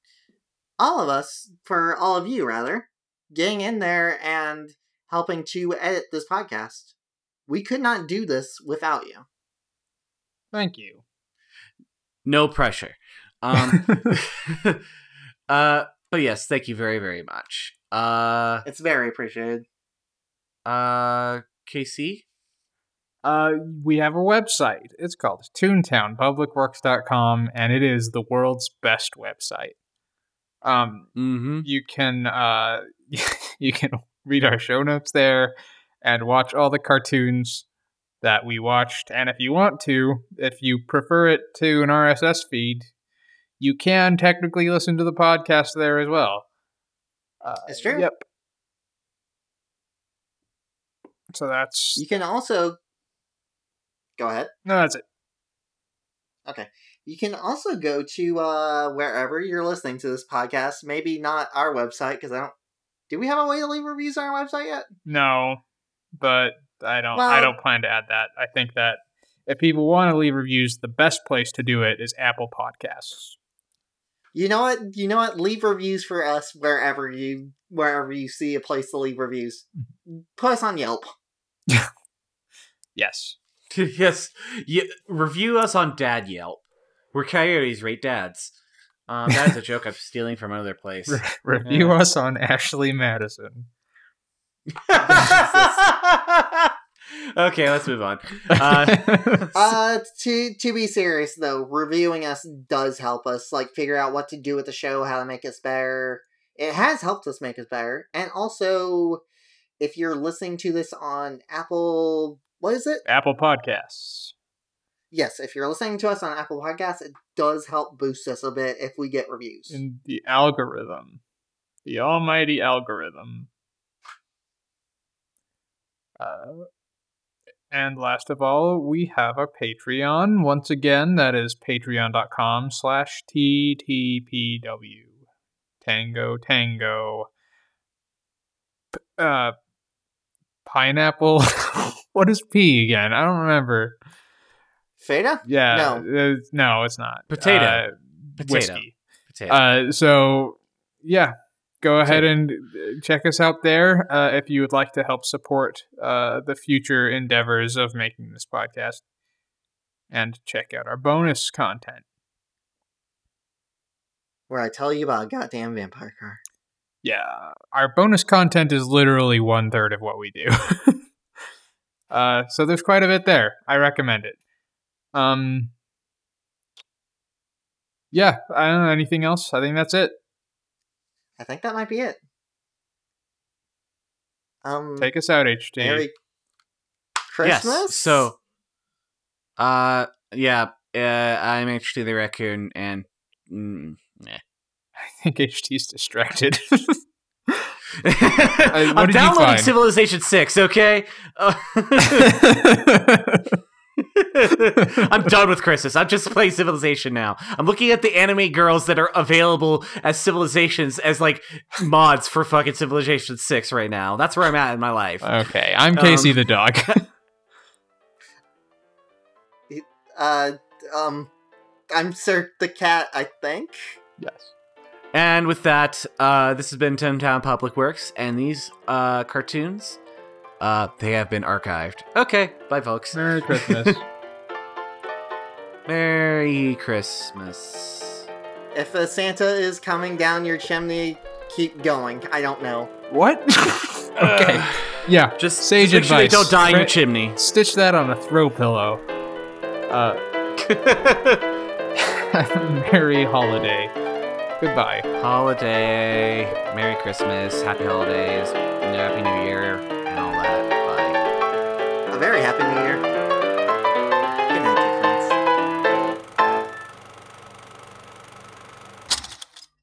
all of us, for all of you rather, getting in there and helping to edit this podcast. We could not do this without you. Thank you. No pressure. Um, uh, but yes, thank you very, very much. Uh, It's very appreciated. uh, KC. Uh, we have a website. It's called toontownpublicworks.com, and it is the world's best website. Um, Mm-hmm. you can uh, you can read our show notes there and watch all the cartoons that we watched. And if you want to, if you prefer it to an RSS feed, you can technically listen to the podcast there as well. Uh, It's true. Yep. So that's You can also go ahead. no, that's it. Okay. You can also go to uh wherever you're listening to this podcast. Maybe not our website because I don't. Do we have a way to leave reviews on our website yet? No, but I don't. I don't plan to add that. I think that if people want to leave reviews, the best place to do it is Apple Podcasts. You know what? You know what? Leave reviews for us wherever you wherever you see a place to leave reviews. Put us on Yelp. Yes. yes, y- review us on Dad Yelp. We're coyotes, rate dads. Um, that's a joke I'm stealing from another place. Re- review Yeah. us on Ashley Madison. Okay, let's move on. Uh, Uh, to to be serious though, reviewing us does help us like figure out what to do with the show, how to make us better. It has helped us make us better, and also, if you're listening to this on Apple, what is it? Apple Podcasts. Yes, if you're listening to us on Apple Podcasts, it does help boost us a bit if we get reviews. In the algorithm. The almighty algorithm. Uh, and last of all, we have our Patreon. Once again, that is patreon.com slash TTPW. Tango, tango. P- uh, pineapple. what is P again? I don't remember. Feta? Yeah, No. uh, no, it's not Potato. Uh, Potato. whiskey. Potato. Uh, so yeah, go ahead and uh, check us out there uh, if you would like to help support uh, the future endeavors of making this podcast, and check out our bonus content. Where I tell you about a goddamn vampire car. Yeah, our bonus content is literally one third of what we do. uh, so there's quite a bit there. I recommend it. Um, yeah, I don't know anything else. I think that's it. I think that might be it. Um, Take us out, HT. Merry Christmas. Yes. So, uh, yeah, uh, I'm HT the raccoon, and mm, I think HT's distracted. I'm what did you downloading? Civilization Six. Okay. Uh, I'm done with Christmas. I'm just playing Civilization now. I'm looking at the anime girls that are available as civilizations as like mods for fucking Civilization Six right now. That's where I'm at in my life. okay, I'm Casey Um, the dog. uh, um, I'm Sir the Cat, I think. yes. And with that, uh, this has been Toontown Public Works, and these uh, cartoons, uh, they have been archived. Okay, bye, folks. Merry Christmas. Merry Christmas. If a Santa is coming down your chimney, keep going. I don't know. what? okay. Yeah. Just Sage make sure advice. don't die in your chimney. Stitch that on a throw pillow. Uh, Merry holiday. Goodbye. Holiday. Merry Christmas. Happy holidays. Happy New Year.